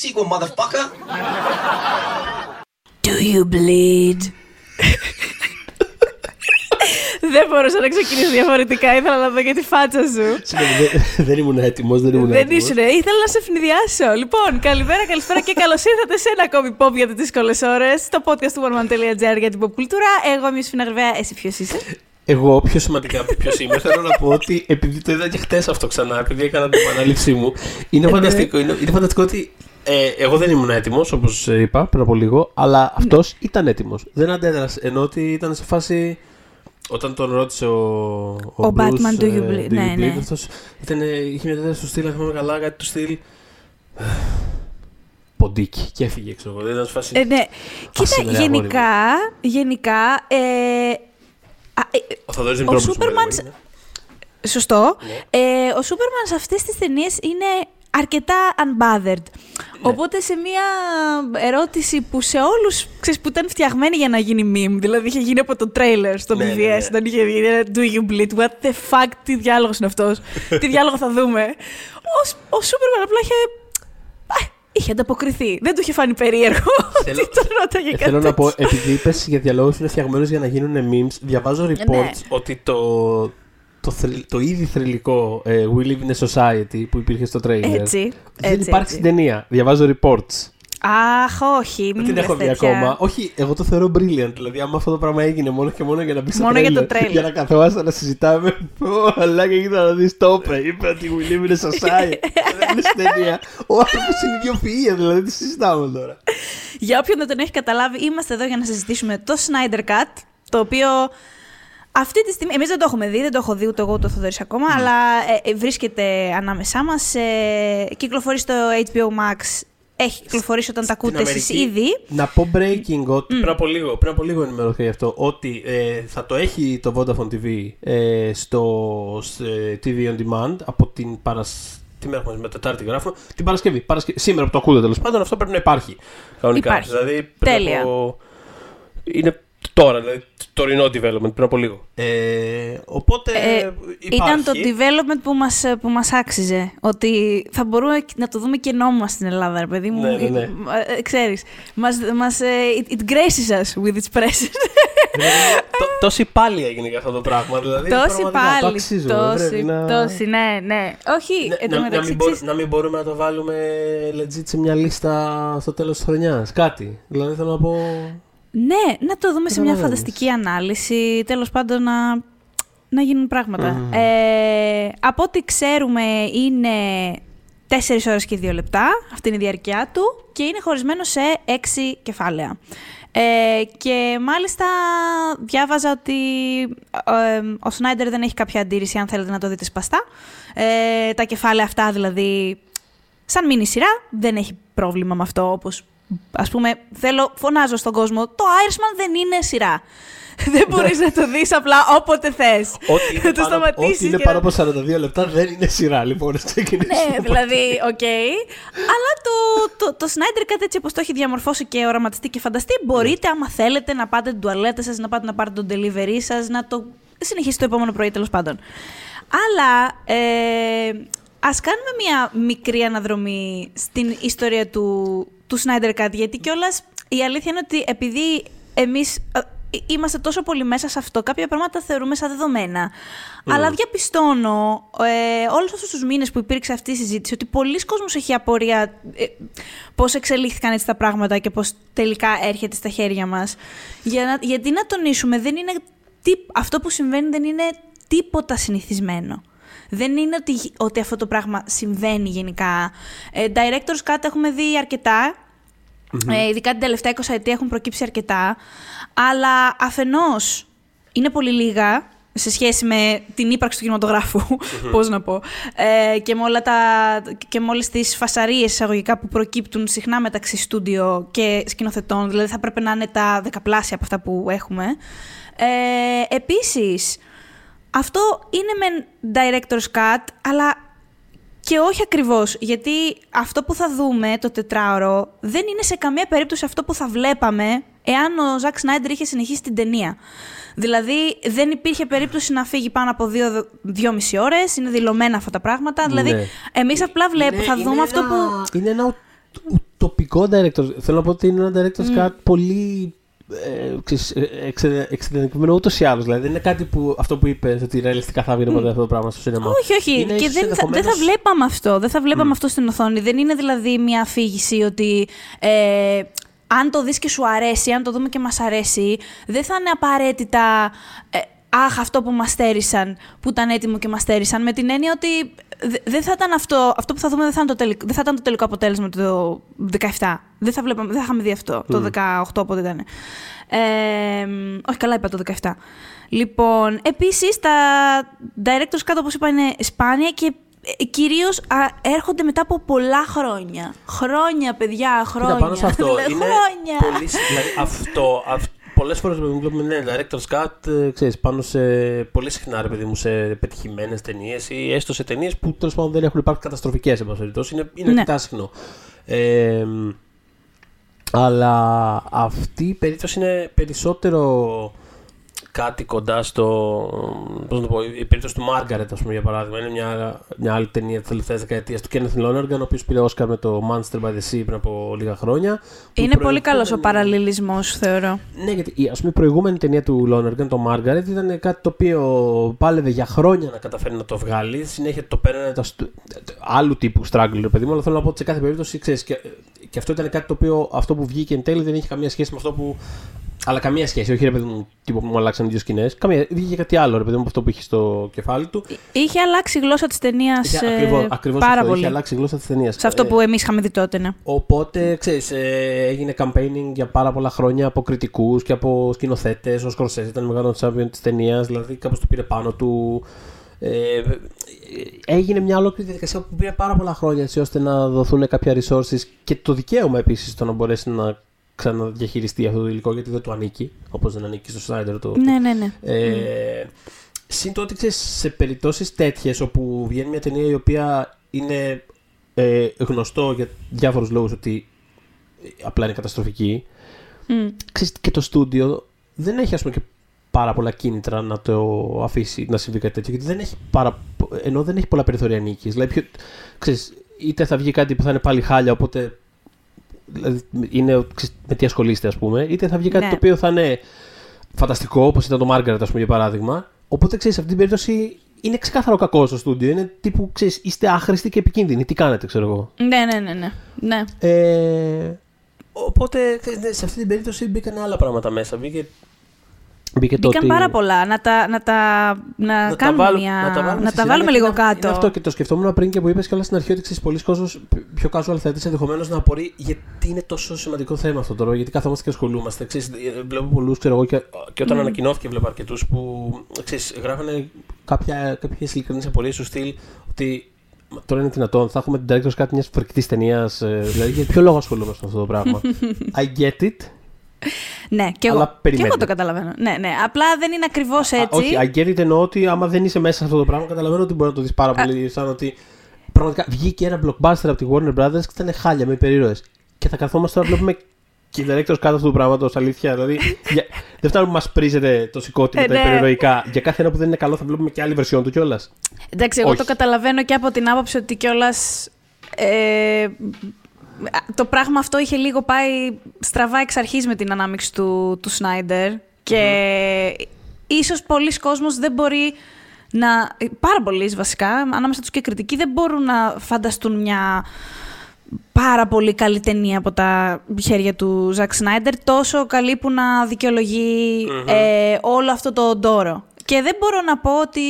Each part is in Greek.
that sequel, motherfucker. Do you bleed? Δεν μπορούσα να ξεκινήσω διαφορετικά. Ήθελα να δω και τη φάτσα σου. Συγγνώμη, δεν- δεν ήμουν έτοιμος, δεν ήμουν Δεν έτοιμος. ήσουν, ήθελα να σε ευνηδιάσω. Λοιπόν, καλημέρα, καλησπέρα και καλώς ήρθατε σε ένα ακόμη pop για τις δύσκολες ώρες. Στο podcast του oneman.gr για την pop κουλτούρα. Εγώ είμαι η Σφίνα Γρυβαία, εσύ ποιος είσαι; Εγώ πιο σημαντικά από ποιος είμαι, θέλω να πω ότι επειδή το είδα και χτες αυτό ξανά, επειδή έκανα την επανάληψή μου, είναι ναι. φανταστικό, είναι, είναι φανταστικό ότι ε, εγώ δεν ήμουν έτοιμος, όπως είπα πριν από λίγο, αλλά αυτός ήταν έτοιμος. Δεν αντέδρασε. Ενώ ότι ήταν σε φάση. Όταν τον ρώτησε ο, ο, Ο Bruce, Batman, do you ε, bleed? Ναι, ναι. αυτός ήταν, είχε μια αντίδραση στο στυλ, αν θυμάμαι καλά, κάτι του στυλ. ε, Ποντίκι και έφυγε, ξέρω εγώ. Δεν ήταν σε φάση. Ε, ναι. Κοίτα, Άσε με, ρε, αγόρι μου. γενικά, γενικά, ε, α, ε, ο Θοδωρής ο Δημητρόπουλος, Σούπερμαν. by the way, είναι. Σωστό. Ναι. Ε, ο Σούπερμαν σε αυτές τις ταινίες είναι αρκετά unbothered. Ναι. Οπότε σε μια ερώτηση που σε όλους, ξέρεις, που ήταν φτιαγμένη για να γίνει meme, δηλαδή είχε γίνει από το τρέιλερ στο Ναι, BVS, ναι, ναι. όταν είχε βγει ένα Do you bleed, what the fuck, τι διάλογος είναι αυτός, τι διάλογο θα δούμε. Ο, Σ- ο Σούπερμαν απλά είχε, α, είχε ανταποκριθεί, δεν του είχε φάνει περίεργο Θέλω- ότι τον ρώταγε Ε, κάτι Θέλω να πω, τέτοιο. επειδή είπες για διαλόγους που είναι φτιαγμένους για να γίνουν memes, διαβάζω reports ναι. ότι το, το, θρη- το ήδη θρηλυκό ε, We Live in a Society που υπήρχε στο trailer Έτσι, δεν έτσι, υπάρχει έτσι. στην ταινία. Διαβάζω reports. Αχ, όχι, μην Δεν την λες έχω δει τέτοια. ακόμα. Όχι, εγώ το θεωρώ brilliant. Δηλαδή, άμα αυτό το πράγμα έγινε μόνο και μόνο για να μπει στο Μόνο για το trailer, trailer. Για να καθόμαστε να συζητάμε. Ω, αλλά και κοίτα να δεις το είπε. Είπε ότι We Live in a Society. Δεν είναι στην ταινία. Ο άνθρωπος είναι ιδιοφυΐα, δηλαδή τι συζητάμε τώρα. Για όποιον δεν τον έχει καταλάβει, είμαστε εδώ για να συζητήσουμε το Snyder Cut, το οποίο αυτή τη στιγμή, εμείς δεν το έχουμε δει, δεν το έχω δει ούτε εγώ ούτε ο Θοδωρής ακόμα, αλλά ε, ε, βρίσκεται ανάμεσά μας, ε, κυκλοφορεί στο HBO Max, έχει κυκλοφορήσει όταν τα Στην ακούτε εσείς Αμερική, ήδη. Να πω breaking ότι πριν από λίγο, πριν από λίγο ενημερώθηκα γι' αυτό ότι ε, θα το έχει το Vodafone TV ε, στο σε TV on demand από την Παρασκευή. Τι μέρα έχουμε, με Τετάρτη γράφω. Την Παρασκευή. Παρασκευή. Σήμερα που το ακούτε τέλος πάντων, αυτό πρέπει να υπάρχει. Κανονικά. Υπάρχει. Δηλαδή, πριν Τέλεια. Από... Είναι τώρα, δηλαδή τωρινό development πριν από λίγο. Ε, οπότε. Ε, υπάρχει. ήταν το development που μας, που μας άξιζε. Ότι θα μπορούμε να το δούμε και νόμιμα στην Ελλάδα, ρε παιδί μου. Ναι, ναι, ναι. Ε, ε, ξέρεις, μας, μας, ε, it, it graces us with its presence. Δηλαδή, τό- τόση πάλι έγινε για αυτό το πράγμα. Δηλαδή, Τόση πραγματικά, Το πάλι. αξίζουμε, Τόση, πρέπει να... τόση, ναι, ναι. Όχι, Ναι, εν τω να, να, μεταξύ, μην μπο- ξέρεις- να μην μπορούμε να το βάλουμε legit σε μια λίστα στο τέλος της χρονιάς. Κάτι. Δηλαδή θέλω να πω... Ναι, να το δούμε σε μια Καταλαβαίνεις. φανταστική ανάλυση. Τέλος πάντων, να, να γίνουν πράγματα. Ε, από ό,τι ξέρουμε, είναι 4 ώρες και 2 λεπτά. Αυτή είναι η διαρκεία του. Και είναι χωρισμένο σε 6 κεφάλαια. Ε, και μάλιστα διάβαζα ότι ε, ο Σνάιντερ δεν έχει κάποια αντίρρηση αν θέλετε να το δείτε σπαστά. Ε, τα κεφάλαια αυτά δηλαδή σαν μίνι σειρά, δεν έχει πρόβλημα με αυτό. Όπως, ας πούμε, θέλω, φωνάζω στον κόσμο, το Irishman δεν είναι σειρά. δεν μπορείς να το δεις απλά όποτε θες. Ό,τι είναι, Να το πάνω, σταματήσεις ό,τι είναι και πάνω να- από 42 λεπτά δεν είναι σειρά, λοιπόν. ας ξεκινήσουμε Ναι, από δηλαδή, οκ. Αλλά το, το, το Snyder κάτι έτσι όπως το έχει διαμορφώσει και οραματιστεί και φανταστεί, μπορείτε άμα θέλετε να πάτε την τουαλέτα σας, να πάτε να πάρετε τον delivery σας, να το συνεχίσετε το επόμενο πρωί τέλος πάντων. Αλλά ε, ας κάνουμε μια μικρή αναδρομή στην ιστορία του, του Snyder Cut, γιατί κιόλας η αλήθεια είναι ότι επειδή εμείς ε, είμαστε τόσο πολύ μέσα σε αυτό, κάποια πράγματα τα θεωρούμε σαν δεδομένα. Αλλά διαπιστώνω ε, όλους αυτούς τους μήνες που υπήρξε αυτή η συζήτηση ότι πολλοί κόσμος έχει απορία ε, πώς εξελίχθηκαν έτσι τα πράγματα και πώς τελικά έρχεται στα χέρια μας. Για να, γιατί να τονίσουμε, δεν είναι, τι, αυτό που συμβαίνει δεν είναι τίποτα συνηθισμένο. Δεν είναι ότι, ότι αυτό το πράγμα συμβαίνει γενικά. Ε, directors cut έχουμε δει αρκετά. Ε, ειδικά την τελευταία 20 ετία έχουν προκύψει αρκετά. Αλλά αφενός είναι πολύ λίγα σε σχέση με την ύπαρξη του κινηματογράφου, πώς να πω, ε, και, με όλα τα, και με όλες τις φασαρίες εισαγωγικά που προκύπτουν συχνά μεταξύ στούντιο και σκηνοθετών, δηλαδή θα πρέπει να είναι τα δεκαπλάσια από αυτά που έχουμε. Ε, επίσης, αυτό είναι με director's cut, αλλά και όχι ακριβώς, γιατί αυτό που θα δούμε το τετράωρο δεν είναι σε καμία περίπτωση αυτό που θα βλέπαμε εάν ο Ζακ Σνάιντερ είχε συνεχίσει την ταινία. Δηλαδή δεν υπήρχε περίπτωση να φύγει πάνω από δύο, δυόμιση ώρες, είναι δηλωμένα αυτά τα πράγματα. Δηλαδή Ναι. εμείς απλά βλέπουμε, Είναι- θα είναι δούμε αυτό ένα- που... Είναι ένα τοπικό director. Θέλω να πω ότι είναι ένα director's cut πολύ ε, εξειδικευμένο ούτως ή άλλως. Δηλαδή δεν είναι κάτι που αυτό που είπες ότι ρεαλιστικά θα βγει ποτέ αυτό το πράγμα στο σινεμά. Όχι, όχι. Είναι και δεν θα, δεν θα βλέπαμε αυτό. Δεν θα βλέπαμε αυτό στην οθόνη. Δεν είναι δηλαδή μια αφήγηση ότι. Ε, αν το δεις και σου αρέσει, αν το δούμε και μας αρέσει, δεν θα είναι απαραίτητα ε, αχ, αυτό που μας στέρισαν, που ήταν έτοιμο και μας στέρισαν, με την έννοια ότι δεν θα ήταν αυτό, αυτό που θα δούμε δεν θα, ήταν το τελικό, δεν θα ήταν το τελικό αποτέλεσμα του 17. Δεν θα, βλέπαμε, δεν θα είχαμε δει αυτό το 18 πότε ήταν. Ε, όχι, καλά είπα το 17. Λοιπόν, επίσης τα directors κάτω όπως είπα είναι σπάνια και ε, κυρίως έρχονται μετά από πολλά χρόνια. Χρόνια, παιδιά, χρόνια. Κοίτα, πάνω σε αυτό. είναι χρόνια. Πολύ, δηλαδή, αυτό, αυτό πολλές φορές βλέπουμε ναι, director's cut ε, ξέρεις, πάνω σε πολύ συχνά ρε παιδί μου σε πετυχημένες ταινίες ή έστω σε ταινίες που τέλος πάντων δεν έχουν υπάρξει καταστροφικές Είναι, είναι ναι. συχνό. Ε, αλλά αυτή η περίπτωση είναι περισσότερο κάτι κοντά στο. Πώς να το πω, η περίπτωση του Μάργαρετ, ας πούμε, για παράδειγμα. Είναι μια, μια άλλη ταινία της τελευταίας δεκαετίας του Kenneth Lonergan, ο οποίος πήρε Όσκαρ με το Monster by the Sea πριν από λίγα χρόνια. Είναι πολύ καλός ο παραλληλισμός, θεωρώ. Ναι, γιατί ας πούμε, η προηγούμενη ταινία του Lonergan, το Margaret, ήταν κάτι το οποίο πάλευε για χρόνια να καταφέρει να το βγάλει. Συνέχεια το παίρνανε τα άλλου τύπου struggle, παιδί μου, αλλά θέλω να πω ότι σε κάθε περίπτωση ξέρεις. Και, και αυτό ήταν κάτι το οποίο αυτό που βγήκε εν τέλει δεν είχε καμία σχέση με αυτό που αλλά καμία σχέση. Όχι ρε παιδί μου, τύπο που μου αλλάξαν δύο σκηνές. Καμία. Βγήκε κάτι άλλο ρε παιδί μου από αυτό που είχε στο κεφάλι του. Είχε αλλάξει η γλώσσα της ταινίας. Ε, πάρα αυτό, πολύ. Είχε αλλάξει η γλώσσα της ταινίας. Σε αυτό που εμείς είχαμε δει τότε, ναι. Οπότε, ξέρεις, ε, έγινε campaigning για πάρα πολλά χρόνια από κριτικούς και από σκηνοθέτες. Ο Σκορσέ ήταν μεγάλο champion της ταινίας, δηλαδή κάπως το πήρε πάνω του. Ε, έγινε μια ολόκληρη διαδικασία που πήρε πάρα πολλά χρόνια έτσι ώστε να δοθούν κάποια resources και το δικαίωμα επίσης το να μπορέσει να ξαναδιαχειριστεί αυτό το υλικό γιατί δεν του ανήκει, όπως δεν ανήκει στο Snyder. Το, ναι, ναι, ναι. Ε, Συν το ότι ξέρεις, σε περιπτώσεις τέτοιες όπου βγαίνει μια ταινία η οποία είναι ε, γνωστό για διάφορους λόγους ότι απλά είναι καταστροφική. Mm. Ξέρεις, και το στούντιο δεν έχει ας πούμε και πάρα πολλά κίνητρα να το αφήσει να συμβεί κάτι τέτοιο. Γιατί δεν έχει, πάρα, ενώ δεν έχει πολλά περιθώρια νίκης. Δηλαδή, ξέρεις, είτε θα βγει κάτι που θα είναι πάλι χάλια, οπότε δηλαδή είναι με τι ασχολείστε, ας πούμε, είτε θα βγει κάτι ναι. το οποίο θα είναι φανταστικό, όπως ήταν το Μάργαρετ, ας πούμε, για παράδειγμα. Οπότε ξέρεις, σε αυτή την περίπτωση είναι ξεκάθαρο κακό στο στούντιο. Είναι τύπου, ξέρεις, είστε άχρηστοι και επικίνδυνοι. Τι κάνετε, ξέρω εγώ. Ναι, ναι, ναι. ναι. ναι. Ε, οπότε σε αυτή την περίπτωση μπήκαν άλλα πράγματα μέσα. Μπήκε Μπήκαν ότι... πάρα πολλά. Να τα, να τα να να κάνουμε τα μια... να τα βάλουμε, να τα βάλουμε λίγο κάτω. Είναι αυτό και το σκεφτόμουν πριν και που είπες και όλα στην αρχή ότι ξέρεις πολλοί κόσμος πιο casual θέτει ενδεχομένως να απορεί γιατί είναι τόσο σημαντικό θέμα αυτό τώρα. Γιατί καθόμαστε και ασχολούμαστε. Ξέρεις, βλέπω πολλούς, ξέρω εγώ, και, και όταν mm. ανακοινώθηκε βλέπω αρκετούς που ξέρεις, γράφανε κάποιες ειλικρινεί απορίες στο στυλ ότι τώρα είναι δυνατόν, θα έχουμε την director's κάτι μιας φρικτής ταινίας. Ε, δηλαδή, για ποιο λόγο ασχολούμαστε με αυτό το πράγμα. I get it. Ναι, και εγώ, και εγώ το καταλαβαίνω. Ναι, ναι. Απλά δεν είναι ακριβώς έτσι. όχι, αγκαίρεται εννοώ ότι άμα δεν είσαι μέσα σε αυτό το πράγμα, καταλαβαίνω ότι μπορεί να το δεις πάρα πολύ. Σαν ότι πραγματικά βγήκε ένα blockbuster από τη Warner Brothers και ήταν χάλια με υπερήρωε. Και θα καθόμαστε τώρα βλέπουμε και directors κάτω αυτού του πράγματος, αλήθεια. Δηλαδή, για... δεν φτάνει που μας πρίζετε το σηκώτη με τα ναι. υπερηρωικά. Για κάθε ένα που δεν είναι καλό θα βλέπουμε και άλλη βερσιόν του κιόλας. Εντάξει, εγώ το καταλαβαίνω και από την άποψη ότι κιόλας. Ε, το πράγμα αυτό είχε λίγο πάει στραβά εξ αρχής με την ανάμειξη του, του Σνάιντερ και mm. ίσως πολλοί κόσμος δεν μπορεί να... Πάρα πολλοί βασικά, ανάμεσα τους και κριτικοί, δεν μπορούν να φανταστούν μια πάρα πολύ καλή ταινία από τα χέρια του Ζακ Σνάιντερ, τόσο καλή που να δικαιολογει ε, όλο αυτό το ντόρο. Και δεν μπορώ να πω ότι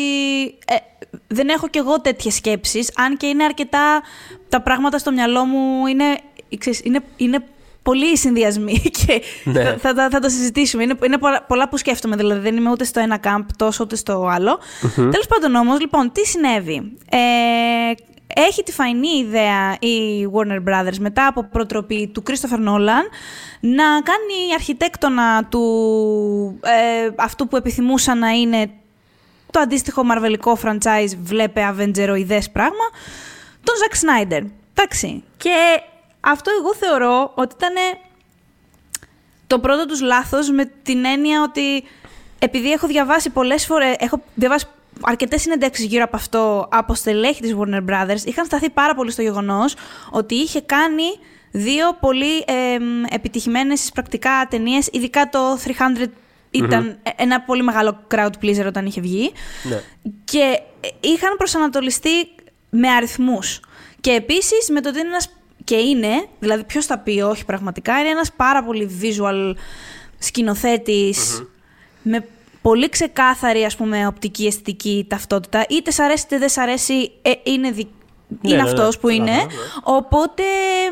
ε, δεν έχω κι εγώ τέτοιες σκέψεις, αν και είναι αρκετά τα πράγματα στο μυαλό μου είναι, ξέρεις, είναι, είναι πολλοί συνδυασμοί και ναι. θα, θα, θα, τα συζητήσουμε. Είναι, είναι πολλά, πολλά, που σκέφτομαι, δηλαδή δεν είμαι ούτε στο ένα κάμπ τόσο ούτε στο άλλο. Mm-hmm. Τέλος πάντων όμως, λοιπόν, τι συνέβη; Ε, έχει τη φαϊνή ιδέα η Warner Brothers μετά από προτροπή του Christopher Nolan να κάνει αρχιτέκτονα του ε, αυτού που επιθυμούσαν να είναι το αντίστοιχο μαρβελικό franchise βλέπε Avengeroides πράγμα, τον Zack Snyder. Εντάξει. Και αυτό εγώ θεωρώ ότι ήταν το πρώτο τους λάθος με την έννοια ότι επειδή έχω διαβάσει πολλές φορές, έχω διαβάσει αρκετές συνεντεύξεις γύρω από αυτό από στελέχη της Warner Brothers, είχαν σταθεί πάρα πολύ στο γεγονός ότι είχε κάνει Δύο πολύ ε, επιτυχημένες πρακτικά ταινίες, ειδικά το 300 ηταν ένα πολύ μεγάλο crowd pleaser όταν είχε βγει. Ναι. Και είχαν προσανατολιστεί με αριθμούς. Και επίσης με το ότι είναι ένας και είναι, δηλαδή ποιος θα πει όχι πραγματικά, είναι ένας πάρα πολύ visual σκηνοθετης με πολύ ξεκάθαρη ας πούμε οπτική αισθητική ταυτότητα. Είτε σ' αρέσει είτε δεν σ' αρέσει, ε, είναι δι- Ναι, είναι ναι, ναι. αυτός που είναι. Καταλαβαίνω, ναι. Οπότε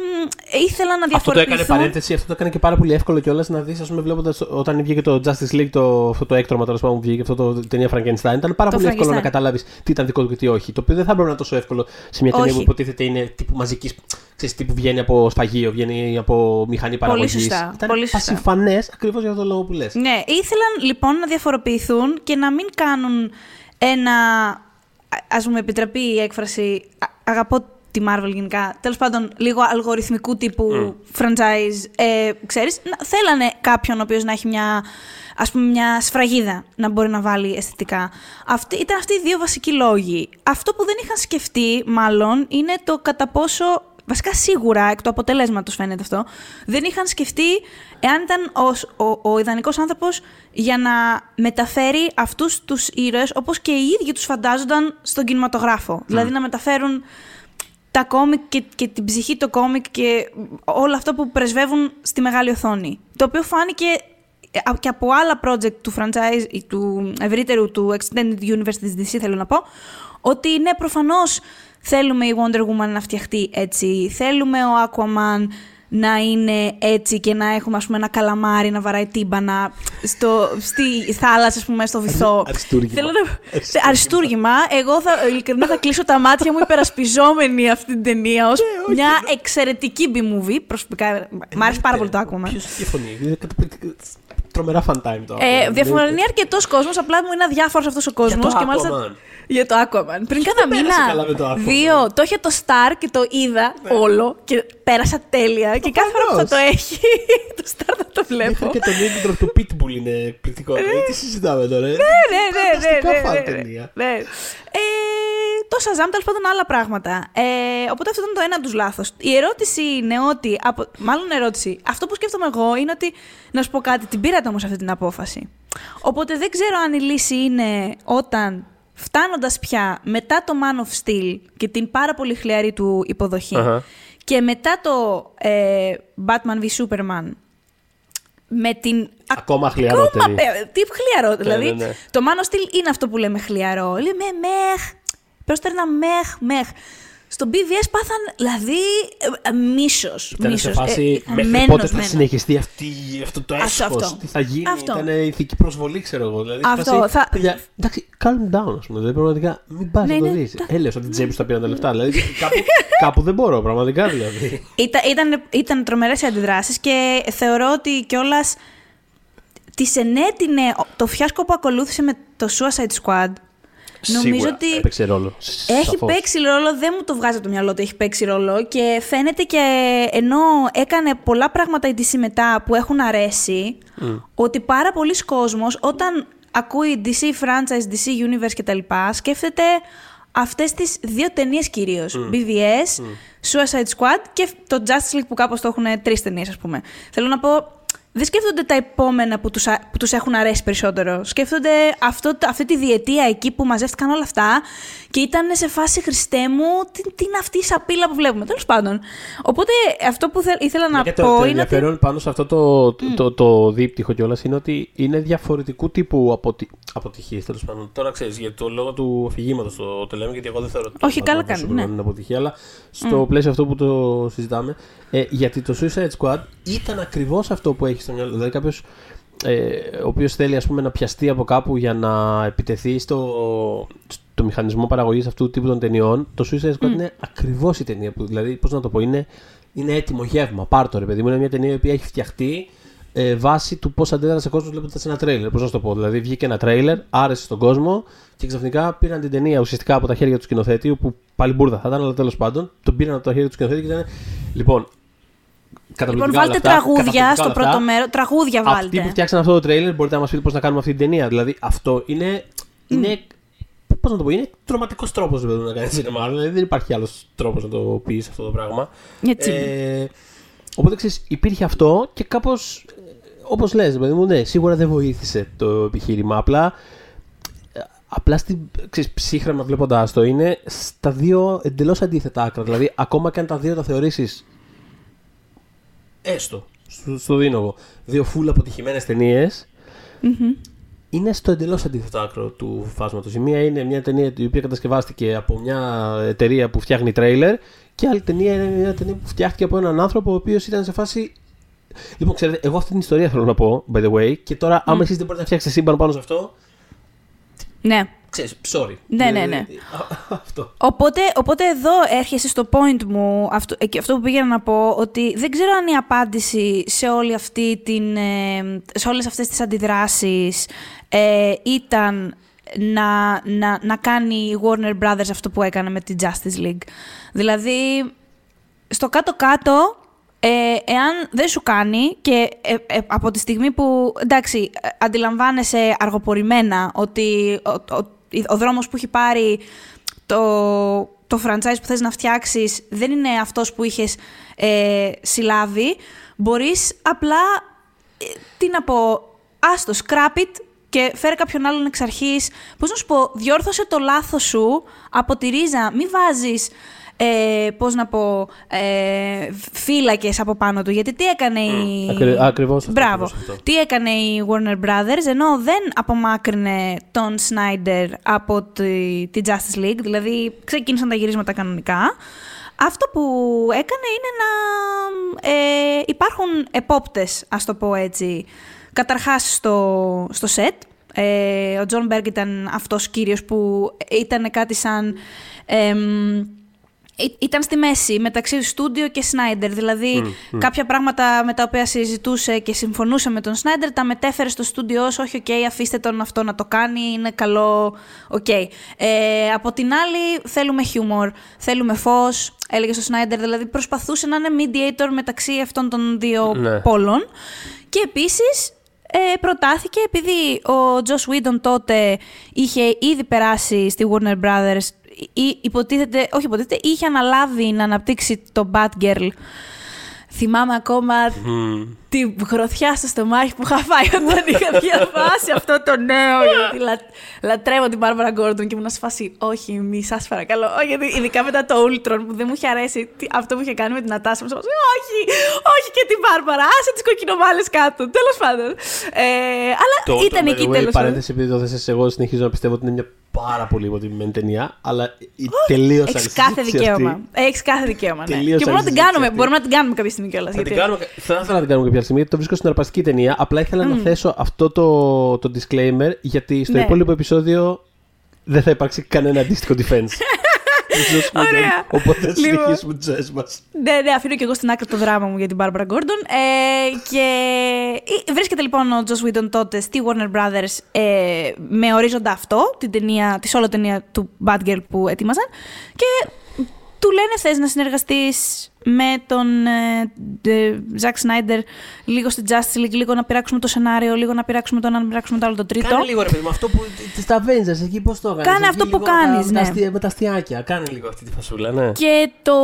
μ, ήθελα να Αυτό το διαφορετηθούν. έκανε παρένθεση, αυτό το έκανε και πάρα πολύ εύκολο κιόλας να δεις, ας πούμε, βλέποντας όταν βγήκε το Justice League, το, αυτό το έκτρωμα τέλος πάντων που βγήκε, αυτό το ταινία Frankenstein. Ήταν πάρα Το πολύ εύκολο Frankenstein. να καταλάβεις τι ήταν δικό του και τι όχι. Το οποίο δεν θα έπρεπε να είναι τόσο εύκολο σε μια ταινία Όχι. που υποτίθεται είναι τύπου μαζικής. Ξέρεις, τύπου βγαίνει από σφαγείο, βγαίνει από μηχανή παραγωγής. σωστά, Ήταν πολύ σωστά. πασιφανές ακριβώς για αυτό το λόγο που λες. Ναι, ήθελαν λοιπόν να διαφοροποιηθούν και να μην κάνουν ένα, α- ας μου επιτραπεί η έκφραση, α- αγαπώ τη Marvel γενικά, τέλος πάντων λίγο αλγοριθμικού τύπου franchise, ε, ξέρεις, να, θέλανε κάποιον ο οποίος να έχει μια, ας πούμε, μια σφραγίδα να μπορεί να βάλει αισθητικά. Αυτή, ήταν αυτοί οι δύο βασικοί λόγοι. Αυτό που δεν είχαν σκεφτεί, μάλλον, είναι το κατά πόσο Βασικά σίγουρα εκ του αποτελέσματος φαίνεται αυτό. Δεν είχαν σκεφτεί εάν ήταν ο, ο, ο ιδανικός άνθρωπος για να μεταφέρει αυτούς τους ήρωες όπως και οι ίδιοι τους φαντάζονταν στον κινηματογράφο. Δηλαδή να μεταφέρουν τα κόμικ και, και την ψυχή το κόμικ και όλα αυτά που πρεσβεύουν στη μεγάλη οθόνη. Το οποίο φάνηκε ε, α- και από άλλα project του franchise ή του ευρύτερου του Extended Universe της DC θέλω να πω ότι ναι προφανώς θέλουμε η Wonder Woman να φτιαχτεί έτσι, θέλουμε ο Aquaman να είναι έτσι και να έχουμε ας πούμε ένα καλαμάρι να βαράει τύμπανα στο, στη θάλασσα ας πούμε στο βυθό. Αριστούργημα. Θέλω να... Αριστούργημα. Εγώ θα, ειλικρινά θα κλείσω τα μάτια μου υπερασπιζόμενη αυτή την ταινία ως μια εξαιρετική B-movie. Προσωπικά μ' άρεσε πάρα πολύ το Aquaman. Ποιο διαφωνεί. Είναι καταπληκτικό. Τρομερά fan time το Ε, Aquaman. διαφωνεί αρκετός κόσμος, απλά μου είναι αδιάφορος αυτός ο κόσμο. το και μάλιστα. Aquaman. Για το Aquaman. Πριν κάνα πέρασε καλά με το μήνα, Aquaman. δύο, το είχε το Star και το είδα όλο και πέρασα τέλεια. και κάθε φορά που θα Προφανώς. το έχει, το Star θα το βλέπω. Μέχρι και το intro του Pitbull είναι εκπληκτικό. Ε, τι συζητάμε τώρα. Ναι, ναι, ναι, ναι, Φανταστικά ναι, φαν ναι, ταινία. ναι. Ε, το Shazam, τέλος πάντων, άλλα πράγματα. Ε, οπότε αυτό ήταν το ένα τους λάθος. Η ερώτηση είναι ότι. Από, μάλλον ερώτηση. Αυτό που σκέφτομαι εγώ είναι ότι. Να σου πω κάτι, την πήρατε όμως αυτή την απόφαση. Οπότε δεν ξέρω αν η λύση είναι όταν φτάνοντας πια μετά το Man of Steel και την πάρα πολύ χλιαρή του υποδοχή Αχα. και μετά το ε, Batman v Superman με την Ακόμα χλιαρότερη. Ακόμα, πε- τι χλιαρό. δηλαδή, ναι, ναι. το Man of Steel είναι αυτό που λέμε χλιαρό. Λέμε μεχ. Πρόστερνα μεχ, μεχ. Στο BVS πάθαν, δηλαδή, ε, ε, μίσος. Ήταν σε μίσος. φάση Ε, μέχρι μένος, πότε θα μένος. συνεχιστεί αυτή, αυτό το Αυτό, έσχος, αυτό. τι θα γίνει, Αυτό. ήταν ηθική προσβολή ξέρω εγώ. Δηλαδή, σε Αυτό, φάση, θα- παιδιά, εντάξει, calm down ας πούμε, δηλαδή πραγματικά μην πας Ναι, να το ναι, δεις. τα- Έλεος ότι τσέπη τα πήραν τα λεφτά, δηλαδή κάπου, κάπου δεν μπορώ πραγματικά δηλαδή. Ήταν, ήταν, ήταν τρομερές οι αντιδράσεις και θεωρώ ότι κιόλας τη ενέτεινε το φιάσκο που ακολούθησε με το Suicide Squad. Νομίζω Σίγουρα ότι έπαιξε ρόλο. Έχει Σαφώς. παίξει ρόλο, δεν μου το βγάζει από το μυαλό ότι έχει παίξει ρόλο και φαίνεται και ενώ έκανε πολλά πράγματα η DC μετά που έχουν αρέσει, ότι πάρα πολλοί κόσμος όταν ακούει DC franchise, DC universe κτλ. σκέφτεται αυτές τις δύο ταινίες κυρίως. BVS, Suicide Squad και το Justice League που κάπως το έχουν τρεις ταινίες ας πούμε. Θέλω να πω, δεν σκέφτονται τα επόμενα που τους, α- που τους έχουν αρέσει περισσότερο. Σκέφτονται αυτό, αυτή τη διετία εκεί που μαζεύτηκαν όλα αυτά και ήταν σε φάση Χριστέ μου, τι, τι είναι αυτή η σαπίλα που βλέπουμε. Τέλος πάντων. Οπότε αυτό που θε- ήθελα να Ναι, Και πω το, το είναι ότι. ενδιαφέρον πάνω σε αυτό το, το, το, το δίπτυχο κιόλας είναι ότι είναι διαφορετικού τύπου αποτι... αποτυχίες τέλος πάντων. Τώρα ξέρεις, για το λόγο του αφηγήματο το, το λέμε, γιατί εγώ δεν θεωρώ ότι το Όχι, καλά Batman κάνει, Superman ναι. είναι αποτυχία, αλλά στο πλαίσιο αυτό που το συζητάμε. Ε, γιατί το Suicide Squad ήταν ακριβώς αυτό που έχει στο μυαλό. Δηλαδή κάποιος ε, ο οποίος θέλει ας πούμε, να πιαστεί από κάπου για να επιτεθεί στο, στο μηχανισμό παραγωγής αυτού του τύπου των ταινιών, το Suicide Squad είναι ακριβώς η ταινία που. Δηλαδή, πώς να το πω, είναι, είναι έτοιμο γεύμα. Πάρ' το ρε παιδί μου. Είναι μια ταινία η οποία έχει φτιαχτεί ε, βάσει του πώς αντέδρασε ο κόσμος βλέποντα ένα τρέιλερ. Πώς να σου το πω. Δηλαδή, βγήκε ένα τρέιλερ, άρεσε στον κόσμο και ξαφνικά πήραν την ταινία ουσιαστικά από τα χέρια του σκηνοθέτη, που πάλι μπουρδα θα ήταν, αλλά τέλος πάντων τον πήραν από τα χέρια του σκηνοθέτη και ήταν. Λοιπόν, Λοιπόν, καταπληκτικά όλα βάλτε αυτά, τραγούδια καταπληκτικά στο όλα πρώτο αυτά. μέρος. Τραγούδια Αυτοί βάλτε. που φτιάξαν αυτό το τρέιλερ μπορείτε να μας πείτε πώς να κάνουμε αυτή την ταινία. Δηλαδή αυτό είναι. είναι Πώς να το πω, είναι τρομακτικός τρόπος να κάνεις σινεμά. Δηλαδή δεν υπάρχει άλλος τρόπος να το πεις αυτό το πράγμα. Έτσι είναι. Ε, Οπότε ξέρεις, υπήρχε αυτό και κάπως. Όπως λες, παιδί μου, ναι, σίγουρα δεν βοήθησε το επιχείρημα. Απλά, απλά στην, ξέρεις, ψύχραμα βλέποντάς το είναι στα δύο εντελώς αντίθετα άκρα. Δηλαδή, ακόμα και αν τα δύο τα θεωρήσεις. Έστω, στο, στο δίνω εγώ, δύο φουλ αποτυχημένες είναι στο εντελώς αντίθετο άκρο του φάσματος. Η μία είναι μια ταινία η οποία κατασκευάστηκε από μια εταιρεία που φτιάχνει τρέιλερ και άλλη ταινία είναι μια ταινία που φτιάχτηκε από έναν άνθρωπο ο οποίος ήταν σε φάση. Λοιπόν, ξέρετε, εγώ αυτή την ιστορία θέλω να πω, by the way, και τώρα, άμα εσείς δεν μπορείτε να φτιάξετε σύμπαν πάνω σε αυτό. Ναι. Ξέρεις, sorry. Ναι, ναι, ναι. αυτό. Οπότε, οπότε εδώ έρχεσαι στο point μου, αυτό, αυτό που πήγαινα να πω, ότι δεν ξέρω αν η απάντηση σε, όλη αυτή την, ε, σε όλες αυτές τις αντιδράσεις ε, ήταν να, να, να κάνει η Warner Brothers αυτό που έκανε με την Justice League. Δηλαδή, στο κάτω-κάτω, ε, εάν δεν σου κάνει και ε, ε, από τη στιγμή που, εντάξει, αντιλαμβάνεσαι αργοπορημένα ότι ο, ο, ο, δρόμος που έχει πάρει το, το franchise που θες να φτιάξεις δεν είναι αυτός που είχες ε, συλλάβει, μπορείς απλά, τι να πω, άστο, scrap it, και φέρε κάποιον άλλον εξ αρχής. Πώς να σου πω, διόρθωσε το λάθος σου από τη ρίζα. Μην βάζεις. Ε, πώς να πω, ε, φύλακες από πάνω του. Γιατί τι έκανε η... Ακρι, ακριβώς αυτό. Μπράβο. Τι έκανε η Warner Brothers, ενώ δεν απομάκρυνε τον Snyder από τη, τη Justice League, δηλαδή ξεκίνησαν τα γυρίσματα κανονικά. Αυτό που έκανε είναι να ε, υπάρχουν επόπτες, ας το πω έτσι, Καταρχάς στο, στο set, ε, ο Jon Berg ήταν αυτός κύριος που ήταν κάτι σαν... ήταν στη μέση μεταξύ στούντιο και Σνάιντερ. Δηλαδή, κάποια πράγματα με τα οποία συζητούσε και συμφωνούσε με τον Σνάιντερ τα μετέφερε στο στούντιο ως όχι, οκ, αφήστε τον αυτό να το κάνει, είναι καλό, οκ. Ε, από την άλλη, θέλουμε χιούμορ, θέλουμε φως, έλεγε στο Σνάιντερ. Δηλαδή, προσπαθούσε να είναι mediator μεταξύ αυτών των δύο ναι. πόλων. Και επίσης ε, προτάθηκε επειδή ο Τζος Βίντον τότε είχε ήδη περάσει στη Warner Brothers ή υποτίθεται, όχι υποτίθεται, είχε αναλάβει να αναπτύξει το Batgirl Θυμάμαι ακόμα mm. τη γροθιά στο στομάχι που είχα φάει όταν είχα διαβάσει αυτό το νέο. γιατί λα, λατρεύω την Bárbara Gordon και ήμουν σε φάση, όχι, μη σας παρακαλώ. Όχι, γιατί ειδικά μετά το Ultron που δεν μου είχε αρέσει αυτό που είχε κάνει με την Ατάσα. Μου όχι, όχι και την Bárbara. Άσε τις κοκκινομάλες κάτω. Τέλος πάντων. Ε, αλλά το, ήταν το, εκεί τέλος πάντων. Παρένθεση, επειδή το θες εγώ συνεχίζω να πιστεύω ότι είναι μια πάρα πολύ υποτιμημένη ταινία, αλλά τελείως Έχεις κάθε δικαίωμα. Έχεις κάθε δικαίωμα. Ναι. Και μπορούμε να την κάνουμε, μπορούμε να την κάνουμε κάποια στιγμή κιόλας. Θα, γιατί... θα ήθελα να την κάνουμε κάποια στιγμή, γιατί το βρίσκω συναρπαστική ταινία. Απλά ήθελα mm. να θέσω αυτό το, το disclaimer, γιατί στο ναι. υπόλοιπο επεισόδιο δεν θα υπάρξει κανένα αντίστοιχο defense. Ωραία. Οπότε θα λοιπόν. συνεχίσουμε τις ζωές μας. Ναι, ναι, αφήνω και εγώ στην άκρη το δράμα μου για την Barbara Gordon. Ε, και βρίσκεται λοιπόν ο Joss Whedon τότε στη Warner Brothers ε, με ορίζοντα αυτό, την ταινία, τη όλο ταινία του Bad Girl που ετοίμαζαν. Και του λένε θες να συνεργαστείς με τον Ζακ ε, Σνάιντερ λίγο στη Justice League, λίγο να πειράξουμε το σενάριο, λίγο να πειράξουμε το ένα, να πειράξουμε το άλλο το τρίτο. Κάνε λίγο ρε παιδί με αυτό που. τη Avengers εκεί πώς το έκανες. Κάνε αυτό που κάνεις. Ναι. Με τα αστιάκια. Κάνε λίγο αυτή τη φασούλα, ναι. Και το.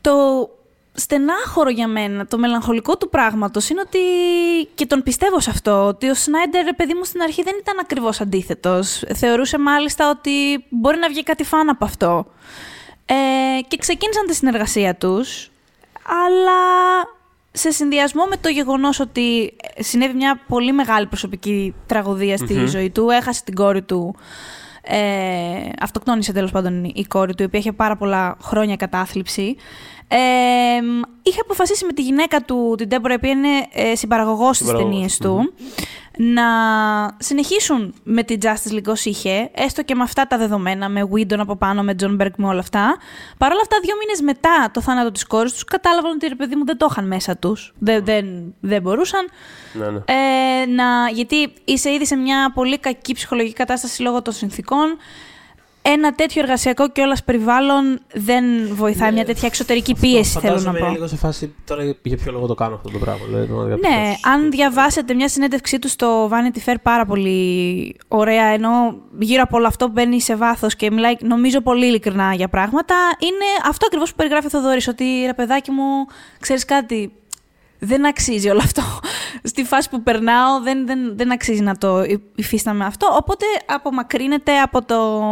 το στενάχωρο για μένα, το μελαγχολικό του πράγματος είναι ότι, και τον πιστεύω σε αυτό, ότι ο Σνάιντερ, παιδί μου, στην αρχή δεν ήταν ακριβώς αντίθετος. Θεωρούσε μάλιστα ότι μπορεί να βγει κάτι φαν από αυτό. Ε, και ξεκίνησαν τη συνεργασία τους, αλλά σε συνδυασμό με το γεγονός ότι συνέβη μια πολύ μεγάλη προσωπική τραγωδία στη ζωή του, έχασε την κόρη του, ε, αυτοκτόνησε τέλος πάντων η κόρη του, η οποία είχε πάρα πολλά χρόνια κατάθλιψη. Ε, είχε αποφασίσει με τη γυναίκα του, την Τέμπορα, η οποία είναι ε, συμπαραγωγός στις ταινίες του, να συνεχίσουν με την Justice League όσο είχε, έστω και με αυτά τα δεδομένα, με Whedon από πάνω, με John Berg, με όλα αυτά. Παρ' όλα αυτά, δύο μήνες μετά το θάνατο της κόρης τους, κατάλαβαν ότι ρε παιδί μου δεν το είχαν μέσα τους. Δεν, δεν, δεν μπορούσαν. Ναι, ναι. Ε, να, γιατί είσαι ήδη σε μια πολύ κακή ψυχολογική κατάσταση λόγω των συνθήκων. Ένα τέτοιο εργασιακό και όλας περιβάλλον δεν βοηθάει. Ναι, μια τέτοια εξωτερική πίεση, θέλω να Φαντάζομαι πω. είναι λίγο σε φάση τώρα για ποιο λόγο το κάνω αυτό το πράγμα. Δηλαδή, το- για Ναι, ποιος- αν διαβάσετε μια συνέντευξή του στο Vanity Fair πάρα πολύ ωραία, ενώ γύρω από όλο αυτό μπαίνει σε βάθος και μιλάει, νομίζω, πολύ ειλικρινά για πράγματα, είναι αυτό ακριβώς που περιγράφει ο Θοδωρής. Ότι ρε παιδάκι μου, ξέρεις κάτι, δεν αξίζει όλο αυτό. Στη φάση που περνάω, δεν, δεν, δεν αξίζει να το υ- υφίσταμαι αυτό. Οπότε απομακρύνεται από το,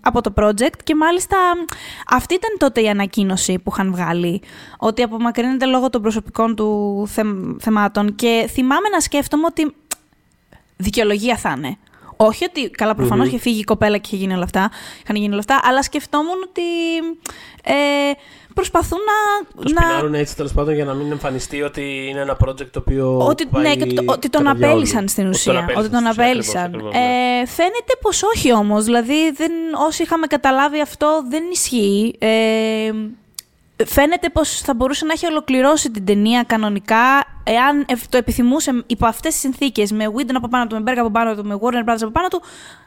από το project και μάλιστα αυτή ήταν τότε η ανακοίνωση που είχαν βγάλει. Ότι απομακρύνεται λόγω των προσωπικών του θεμ- θεμάτων. Και θυμάμαι να σκέφτομαι ότι δικαιολογία θα είναι. Όχι ότι καλά, προφανώς είχε φύγει η κοπέλα και είχε γίνει όλα αυτά, είχαν γίνει όλα αυτά, αλλά σκεφτόμουν ότι ε, προσπαθούν να. Το να σπινάρουν έτσι τέλος πάντων για να μην εμφανιστεί ότι είναι ένα project το οποίο. ότι, πάει ναι, και το- ότι τον κατά διάολο. απέλησαν στην Ότι ουσία. Ότι τον στην ουσία, απέλησαν. ακριβώς, ακριβώς, ναι. Ε, φαίνεται πως όχι όμως. Δηλαδή, δεν, όσοι είχαμε καταλάβει αυτό δεν ισχύει. Ε, φαίνεται πως θα μπορούσε να έχει ολοκληρώσει την ταινία κανονικά εάν ε, το επιθυμούσε υπό αυτές τις συνθήκες με Whedon από πάνω του, με Berg από πάνω του, με Warner Brothers από πάνω του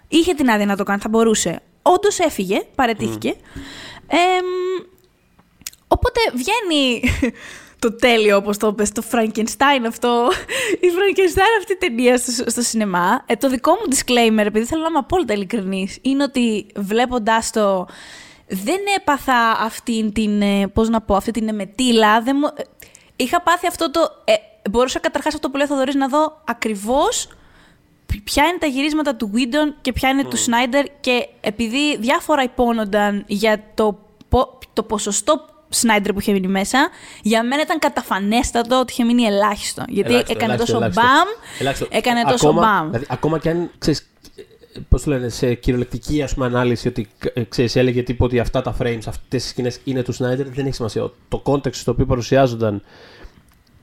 είχε την άδεια να το κάνει, θα μπορούσε. Όντως έφυγε, παρετήθηκε. Ε, Οπότε βγαίνει το τέλειο, όπως το είπες, το Frankenstein αυτό, η Frankenstein αυτή η ταινία στο, στο σινεμά. Ε, το δικό μου disclaimer, επειδή θέλω να είμαι απόλυτα ειλικρινής, είναι ότι βλέποντάς το δεν έπαθα αυτή την, ε, πώς να πω, αυτή την εμετήλα. Δεν μου, ε, είχα πάθει αυτό το... Ε, μπορούσα καταρχάς αυτό που λέει ο Θοδωρής να δω ακριβώς ποια είναι τα γυρίσματα του Whedon και ποια είναι του Snyder και επειδή διάφορα υπόνονταν για το, πο- το ποσοστό Snyder που είχε μείνει μέσα, για μένα ήταν καταφανέστατο ότι είχε μείνει ελάχιστο. Γιατί Ελάχιστο, έκανε ελάχιστο, τόσο ελάχιστο. μπαμ, Ελάχιστο. έκανε τόσο ακόμα, μπαμ. Δηλαδή, ακόμα και αν ξέρεις, πώς το λένε, σε κυριολεκτική ας πούμε, ανάλυση ότι ε, ξέρεις, έλεγε τύπο ότι αυτά τα frames, αυτές οι σκηνές είναι του Snyder, δεν έχει σημασία. Το context στο οποίο παρουσιάζονταν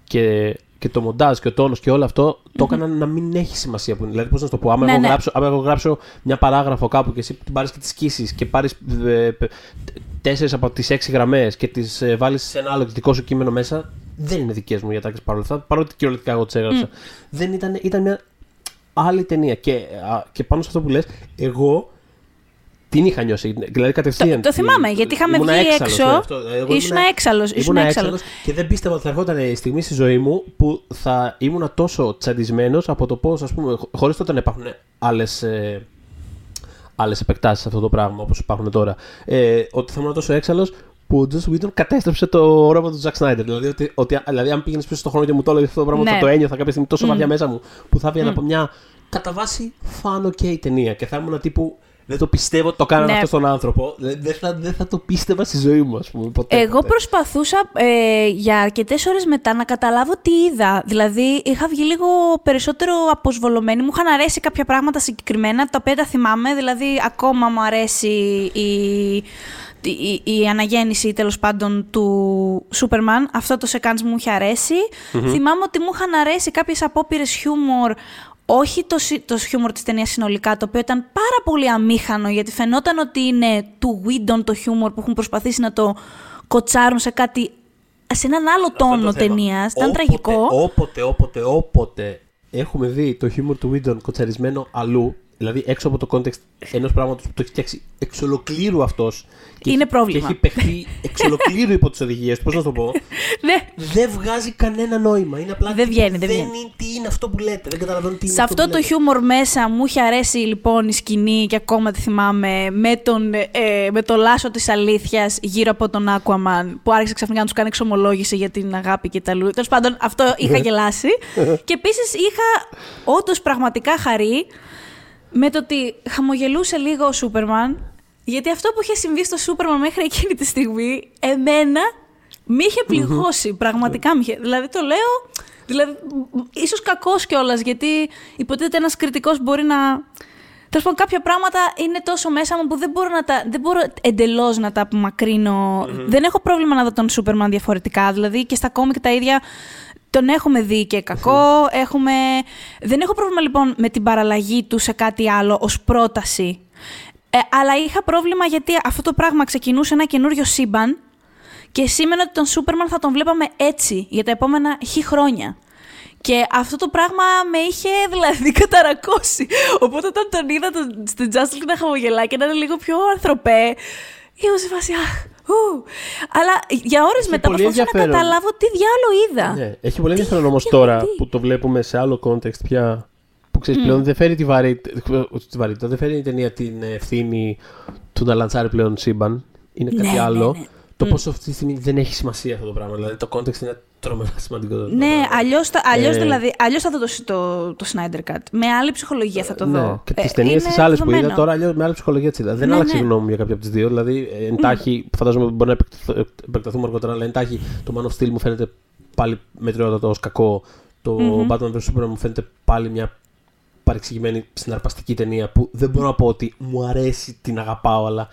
και, και το μοντάζ και ο τόνος και όλο αυτό το έκαναν να μην έχει σημασία που είναι. Δηλαδή, πώς να σου το πω, άμα, Ναι, εγώ, ναι. Γράψω, άμα εγώ γράψω μια παράγραφο κάπου και εσύ την πάρεις και τις σκίσεις και πάρεις ε, π- τέσσερις από τις έξι γραμμές και τις ε, βάλεις σε ένα άλλο δικό σου κείμενο μέσα, δεν είναι δικές μου διατάξεις παρόλα αυτά, παρότι κυριολεκτικά εγώ τις έγραψα. Δεν ήταν, ήταν μια άλλη ταινία. Και, α, και πάνω σε αυτό που λες, εγώ την είχα νιώσει. Δηλαδή κατευθείαν. Το- το θυμάμαι, γιατί είχαμε ήμουνα βγει έξαλλος, έξω. ναι, αυτό. Εγώ Ήσουν ήμουνα- έξαλλος, ήσουν ήμουνα έξαλλος. Και δεν πίστευα ότι θα ερχόταν η στιγμή στη ζωή μου που θα ήμουν τόσο τσαντισμένος από το πώς, ας πούμε, χωρίς τότε να υπάρχουν άλλες. Ε, άλλες επεκτάσεις σε αυτό το πράγμα όπως υπάρχουν τώρα ε, ότι θα ήμουν τόσο έξαλλος που ο Joss Whedon κατέστρεψε το όραμα του Zack Snyder. Δηλαδή, ότι, ότι, δηλαδή αν πήγαινες πίσω στον χρόνο και μου το έλεγες αυτό το πράγμα, Ναι. θα το ένιωθα κάποια στιγμή τόσο Μμ. βαθιά μέσα μου, που θα έβγαινα από μια κατά βάση φαν ok ταινία. Και θα ήμουν τύπου. Δεν το πιστεύω ότι το κάνανε Ναι. αυτό στον άνθρωπο. Δεν, δεν θα, δεν θα το πίστευα στη ζωή μου, ας πούμε. Ποτέ, Εγώ ποτέ. προσπαθούσα ε, για αρκετές ώρες μετά να καταλάβω τι είδα. Δηλαδή, είχα βγει λίγο περισσότερο αποσβολωμένη. Μου είχαν αρέσει κάποια πράγματα συγκεκριμένα, τα οποία τα θυμάμαι. Δηλαδή, ακόμα μου αρέσει η, η, η αναγέννηση τέλος πάντων του Σούπερμαν. Αυτό το σεκάντς μου είχε αρέσει. Θυμάμαι ότι μου είχαν αρέσει κάποιες απόπειρες χιούμορ. Όχι το, σι- το χιούμορ της ταινίας συνολικά, το οποίο ήταν πάρα πολύ αμήχανο, γιατί φαινόταν ότι είναι του Whedon το χιούμορ που έχουν προσπαθήσει να το κοτσάρουν σε κάτι, σε έναν άλλο Αυτό είναι τόνο το θέμα. ταινίας. Ήταν Όποτε, τραγικό. Όποτε, όποτε, όποτε έχουμε δει το χιούμορ του Whedon κοτσαρισμένο αλλού, δηλαδή έξω από το context ενός πράγματος που το έχει φτιάξει εξ ολοκλήρου αυτό. Είναι πρόβλημα. Και έχει παιχτεί εξ ολοκλήρου υπό τις οδηγίες του. Πώς να το πω. Ναι. δεν βγάζει κανένα νόημα. Είναι απλά. Δεν βγαίνει, δεν δεν βγαίνει. είναι, τι είναι αυτό που λέτε. Δεν καταλαβαίνω τι είναι. Σε αυτό που το λέτε. χιούμορ μέσα μου είχε αρέσει λοιπόν η σκηνή και ακόμα τη θυμάμαι με, τον, ε, με το λάσο της αλήθειας γύρω από τον Aquaman που άρχισε ξαφνικά να τους κάνει εξομολόγηση για την αγάπη και τα λου. Τέλος πάντων αυτό είχα γελάσει και επίσης είχα όντως πραγματικά χαρεί με το ότι χαμογελούσε λίγο ο Σούπερμαν γιατί αυτό που είχε συμβεί στο Σούπερμαν μέχρι εκείνη τη στιγμή εμένα με είχε πληγώσει, πραγματικά με είχε. Δηλαδή το λέω, δηλαδή, μ, ίσως κακός κιόλας, γιατί υποτίθεται ένας κριτικός μπορεί να... Τέλος πάντων, κάποια πράγματα είναι τόσο μέσα μου που δεν μπορώ, να τα, δεν μπορώ εντελώς να τα απομακρύνω. Δεν έχω πρόβλημα να δω τον Σούπερμαν διαφορετικά. Δηλαδή και στα κόμικ τα ίδια τον έχουμε δει και κακό. Έχουμε... Δεν έχω πρόβλημα λοιπόν με την παραλλαγή του σε κάτι άλλο ως πρόταση. Ε, αλλά είχα πρόβλημα γιατί αυτό το πράγμα ξεκινούσε ένα καινούριο σύμπαν και σήμαινε ότι τον Σούπερμαν θα τον βλέπαμε έτσι για τα επόμενα χι χρόνια. Και αυτό το πράγμα με είχε δηλαδή καταρακώσει. Οπότε όταν τον είδα τον, στην Justice να χαμογελάει και να είναι λίγο πιο ανθρωπέ, ήμουν σε φάση, αχ, ου. Αλλά για ώρες μετά προσπαθούσα να καταλάβω τι διάλογο είδα. Ναι, έχει πολύ ενδιαφέρον όμως τώρα που το βλέπουμε σε άλλο context πια. Που ξέρεις mm. πλέον δεν φέρει τη βαρύτητα, δεν φέρει η ταινία την ευθύνη του να λαντσάρει πλέον σύμπαν. Είναι κάτι ναι, άλλο. Ναι, ναι. Το mm. πόσο αυτή τη στιγμή δεν έχει σημασία αυτό το πράγμα. Δηλαδή το context είναι τρομερά σημαντικό. Ναι, αλλιώς ε... δηλαδή, αλλιώς θα δω το, το, το Snyder Cut. Με άλλη ψυχολογία θα το ναι. δω. Και τις ε, ταινίες τις άλλες που είδα τώρα αλλιώς, με άλλη ψυχολογία έτσι είδα. Δεν ναι, άλλαξε ναι. γνώμη για κάποια από τις δύο. Δηλαδή εντάχει, mm. φαντάζομαι μπορεί να επεκταθούμε αργότερα, αλλά εντάχει το Man of Steel μου φαίνεται πάλι μετριότατο ως κακό. Το mm-hmm. Batman vs Superman μου φαίνεται πάλι μια παρεξηγημένη συναρπαστική ταινία που δεν μπορώ να πω ότι μου αρέσει, την αγαπάω, αλλά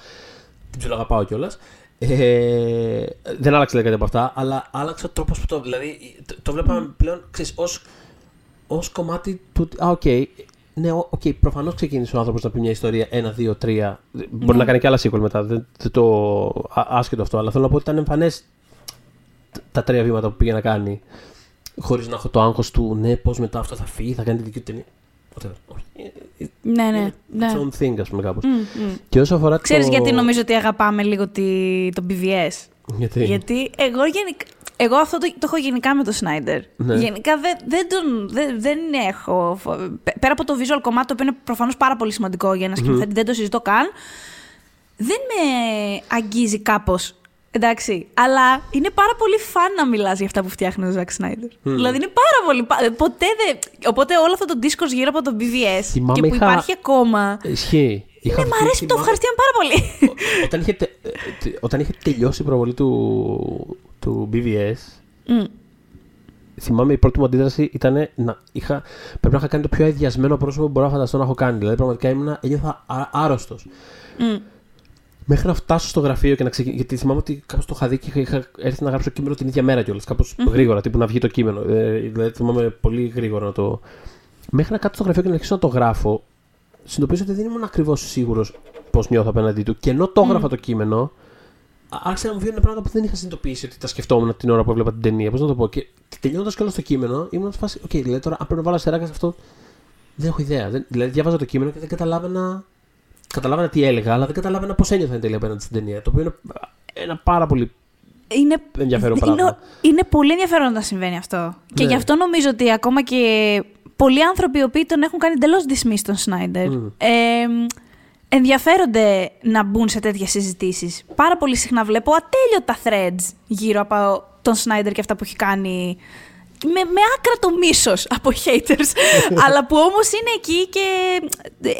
την ψιλοαγαπάω κιόλας. Ε, δεν άλλαξε κάτι από αυτά, αλλά άλλαξε ο τρόπος που το. Δηλαδή, το, το βλέπαμε πλέον ως κομμάτι του. Α, οκ. Okay, ναι, okay, προφανώς ξεκίνησε ο άνθρωπος να πει μια ιστορία 1, 2, 3. Μπορεί να κάνει και άλλα sequel μετά. Δεν, δεν το άσχετο αυτό. Αλλά θέλω να πω ότι ήταν εμφανές τα τρία βήματα που πήγε να κάνει. Χωρίς να έχω το άγχος του ναι, πώς μετά αυτό θα φύγει, θα κάνει τη δική του ταινία. Ναι, ναι. ναι. Its own thing, ας πούμε, κάπως. Mm, mm. Και όσο αφορά Ξέρεις γιατί νομίζω ότι αγαπάμε λίγο τη, το BVS. Γιατί; Γιατί εγώ γενικά... Εγώ αυτό το, το έχω γενικά με τον Σνάιντερ. Ναι. Γενικά δεν, δεν, τον, δεν, δεν έχω. Πέρα από το visual κομμάτι, το οποίο είναι προφανώς πάρα πολύ σημαντικό για ένα σκηνοθέτη, mm-hmm. δεν το συζητώ καν. Δεν με αγγίζει κάπως Εντάξει, αλλά είναι πάρα πολύ φαν να μιλάς για αυτά που φτιάχνει ο Ζακ Σνάιντερ. Δηλαδή είναι πάρα πολύ. Ποτέ δεν. Οπότε όλο αυτό το discourse γύρω από το BVS και που υπάρχει ακόμα. Ισχύει. Είναι, μ' αρέσει το ευχαριστίαν πάρα πολύ. όταν, είχε, όταν είχε τελειώσει η προβολή του, του BVS, mm. θυμάμαι η πρώτη μου αντίδραση ήταν να είχα, πρέπει να είχα κάνει το πιο αδιασμένο πρόσωπο που μπορώ να φανταστώ να έχω κάνει. Δηλαδή πραγματικά ήμουν, ένιωθα άρρωστος. Mm. Μέχρι να φτάσω στο γραφείο και να ξεκινήσω. Γιατί θυμάμαι ότι κάπως το είχα δει και είχα έρθει να γράψω κείμενο την ίδια μέρα κιόλας. Κάπως mm-hmm. γρήγορα, τύπου να βγει το κείμενο. Ε, δηλαδή θυμάμαι πολύ γρήγορα να το. Μέχρι να κάτσω στο γραφείο και να αρχίσω να το γράφω, συνειδητοποίησα ότι δεν ήμουν ακριβώς σίγουρος πώς νιώθω απέναντί του. Και ενώ το έγραφα mm. το κείμενο, άρχισα να μου βγαίνουν πράγματα που δεν είχα συνειδητοποιήσει ότι τα σκεφτόμουν την ώρα που έβλεπα την ταινία. Πώς να το πω. Και τελειώνοντας κιόλας το κείμενο, ήμουν σε φάση. Οκ, okay, δηλαδή τώρα αν πρέπει να βάλω αστεράκια σε αυτό. Δεν έχω ιδέα. Δεν, δηλαδή διάβαζα το κείμενο και δεν καταλάβαινα καταλάβαινα τι έλεγα, αλλά δεν καταλάβαινα πώς ένιωθα εν τέλει απέναντι στην ταινία. Το οποίο είναι ένα πάρα πολύ είναι, ενδιαφέρον είναι, πράγμα. Είναι πολύ ενδιαφέρον να συμβαίνει αυτό. Ναι. Και γι' αυτό νομίζω ότι ακόμα και πολλοί άνθρωποι οι οποίοι τον έχουν κάνει εντελώς dismiss τον Σνάιντερ. Mm. Ε, ενδιαφέρονται να μπουν σε τέτοιες συζητήσεις. Πάρα πολύ συχνά βλέπω ατέλειωτα threads γύρω από τον Σνάιντερ και αυτά που έχει κάνει με, με άκρατο μίσος από haters, αλλά που όμως είναι εκεί και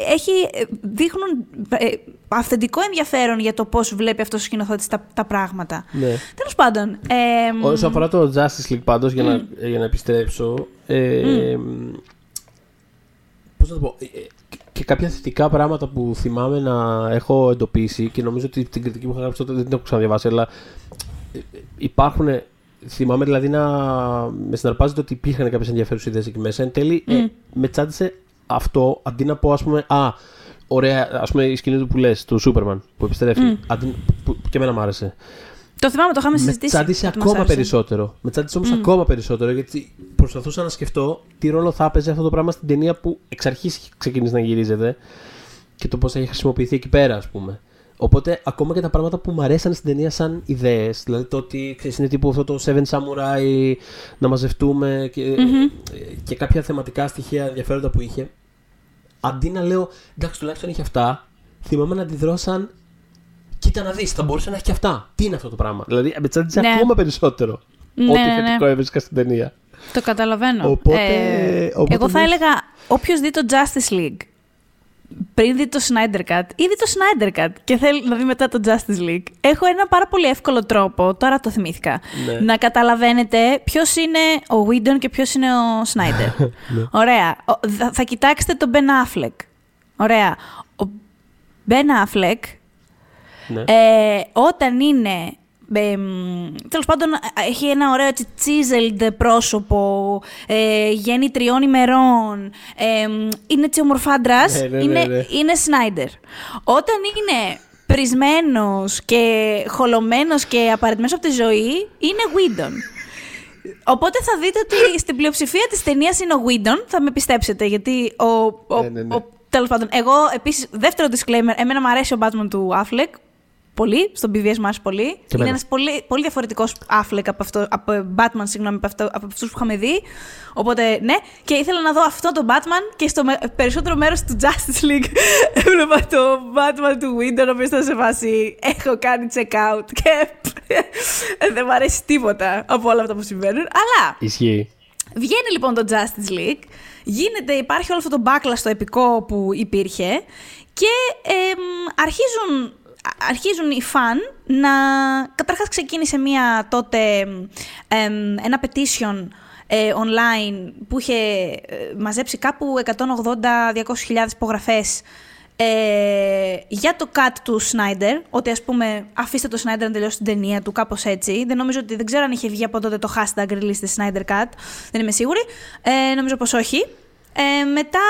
έχει, δείχνουν ε, αυθεντικό ενδιαφέρον για το πώς βλέπει αυτός ο σκηνοθέτης τα, τα πράγματα. Ναι. Τέλος πάντων. Ε, Όσον αφορά το Justice League, πάντως, για, να, για να επιστρέψω. Ε, Πώς να το πω. Ε, και κάποια θετικά πράγματα που θυμάμαι να έχω εντοπίσει και νομίζω ότι την κριτική που είχα γράψει τότε δεν την έχω ξαναδιαβάσει, αλλά ε, υπάρχουν Θυμάμαι δηλαδή να με συναρπάζεται ότι υπήρχαν κάποιες ενδιαφέρουσες ιδέες εκεί μέσα. Εν τέλει, ε, με τσάντισε αυτό αντί να πω, ας πούμε, Α, ωραία, ας πούμε η σκηνή του που λες, του Σούπερμαν που επιστρέφει. Mm. Αντί, που, και εμένα μου άρεσε. Το θυμάμαι, το είχαμε συζητήσει. Με τσάντισε ακόμα περισσότερο. Με τσάντισε όμως mm. ακόμα περισσότερο γιατί προσπαθούσα να σκεφτώ τι ρόλο θα έπαιζε αυτό το πράγμα στην ταινία που εξ αρχής ξεκίνησε να γυρίζεται και το πώς θα έχει χρησιμοποιηθεί εκεί πέρα, ας πούμε. Οπότε ακόμα και τα πράγματα που μου αρέσαν στην ταινία σαν ιδέες, δηλαδή το ότι ξέρεις, είναι τύπου αυτό το Seven Samurai να μαζευτούμε και, mm-hmm. και κάποια θεματικά στοιχεία ενδιαφέροντα που είχε. Αντί να λέω εντάξει, τουλάχιστον είχε αυτά, θυμάμαι να αντιδρώ σαν κοίτα να δεις, θα μπορούσε να έχει και αυτά. Τι είναι αυτό το πράγμα; Δηλαδή με τσάντιζε ναι. ακόμα περισσότερο ναι, ό,τι ναι, θετικό ναι. έβρισκα στην ταινία. Το καταλαβαίνω. Οπότε, ε, οπότε εγώ θα έλεγα όποιος δει το Justice League πριν δει το Snyder Cut ή δει το Snyder Cut και θέλει να δει μετά το Justice League, έχω ένα πάρα πολύ εύκολο τρόπο, τώρα το θυμήθηκα, ναι. να καταλαβαίνετε ποιος είναι ο Whedon και ποιος είναι ο Snyder. ναι. Ωραία. Θα, θα κοιτάξετε τον Ben Affleck. Ωραία. Ο Ben Affleck, ναι. ε, όταν είναι ε, Τέλος πάντων, έχει ένα ωραίο έτσι chiseled πρόσωπο, ε, γέννη τριών ημερών, ε, είναι έτσι ομορφάντρα. Ναι, ναι, είναι, ναι, είναι Snyder. Όταν είναι πρισμένος και χολωμένος και απαραίτητος από τη ζωή, είναι Whedon. Οπότε θα δείτε ότι στην πλειοψηφία της ταινίας είναι ο Whedon, θα με πιστέψετε, γιατί ο. ο, Ναι, ναι, ναι. ο Τέλος πάντων, εγώ επίσης, δεύτερο disclaimer, εμένα μου αρέσει ο Batman του Affleck. Πολύ, στον BVS μου άρεσε πολύ. είναι εμένα. ένας πολύ, πολύ διαφορετικός Affleck από, αυτό, από Batman, συγγνώμη, από, αυτό, από αυτούς που είχαμε δει. Οπότε, ναι. Και ήθελα να δω αυτό το Batman και στο με- περισσότερο μέρος του Justice League έβλεπα το Batman του Winter, ο οποίος ήταν σε φάση. Έχω κάνει check out και δεν μου αρέσει τίποτα από όλα αυτά που συμβαίνουν. Αλλά Ισχύει. Βγαίνει λοιπόν το Justice League, γίνεται, υπάρχει όλο αυτό το backlash στο επικό που υπήρχε και εμ, αρχίζουν, α- αρχίζουν οι φαν να... Καταρχάς ξεκίνησε μία τότε εμ, ένα petition ε, online που είχε ε, μαζέψει κάπου 180-200 χιλιάδες υπογραφές ε, για το cut του Σνάιντερ, ότι ας πούμε αφήστε το Σνάιντερ να τελειώσει την ταινία του, κάπως έτσι. Δεν νομίζω ότι, δεν ξέρω αν είχε βγει από τότε το hashtag release the Snyder Cut, δεν είμαι σίγουρη. Ε, νομίζω πως όχι. Ε, μετά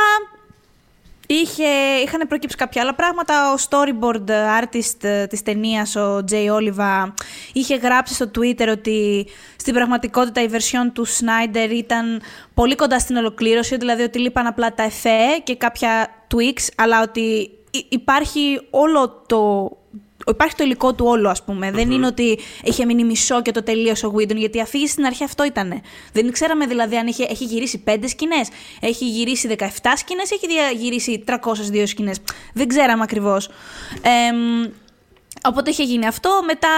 Είχε, είχαν προκύψει κάποια άλλα πράγματα. Ο storyboard artist ε, της ταινίας, ο Jay Oliva, είχε γράψει στο Twitter ότι στην πραγματικότητα η version του Snyder ήταν πολύ κοντά στην ολοκλήρωση, δηλαδή ότι λείπαν απλά τα εφέ και κάποια tweaks, αλλά ότι υ- υπάρχει όλο το... Υπάρχει το υλικό του όλο, ας πούμε. Δεν είναι ότι είχε μείνει μισό και το τελείωσε ο Whedon, γιατί η αφήγηση στην αρχή αυτό ήταν. Δεν ξέραμε δηλαδή αν είχε, έχει γυρίσει 5 σκηνές, έχει γυρίσει 17 σκηνές, έχει δια- γυρίσει 302 σκηνές. Δεν ξέραμε ακριβώς. Οπότε είχε γίνει αυτό. Μετά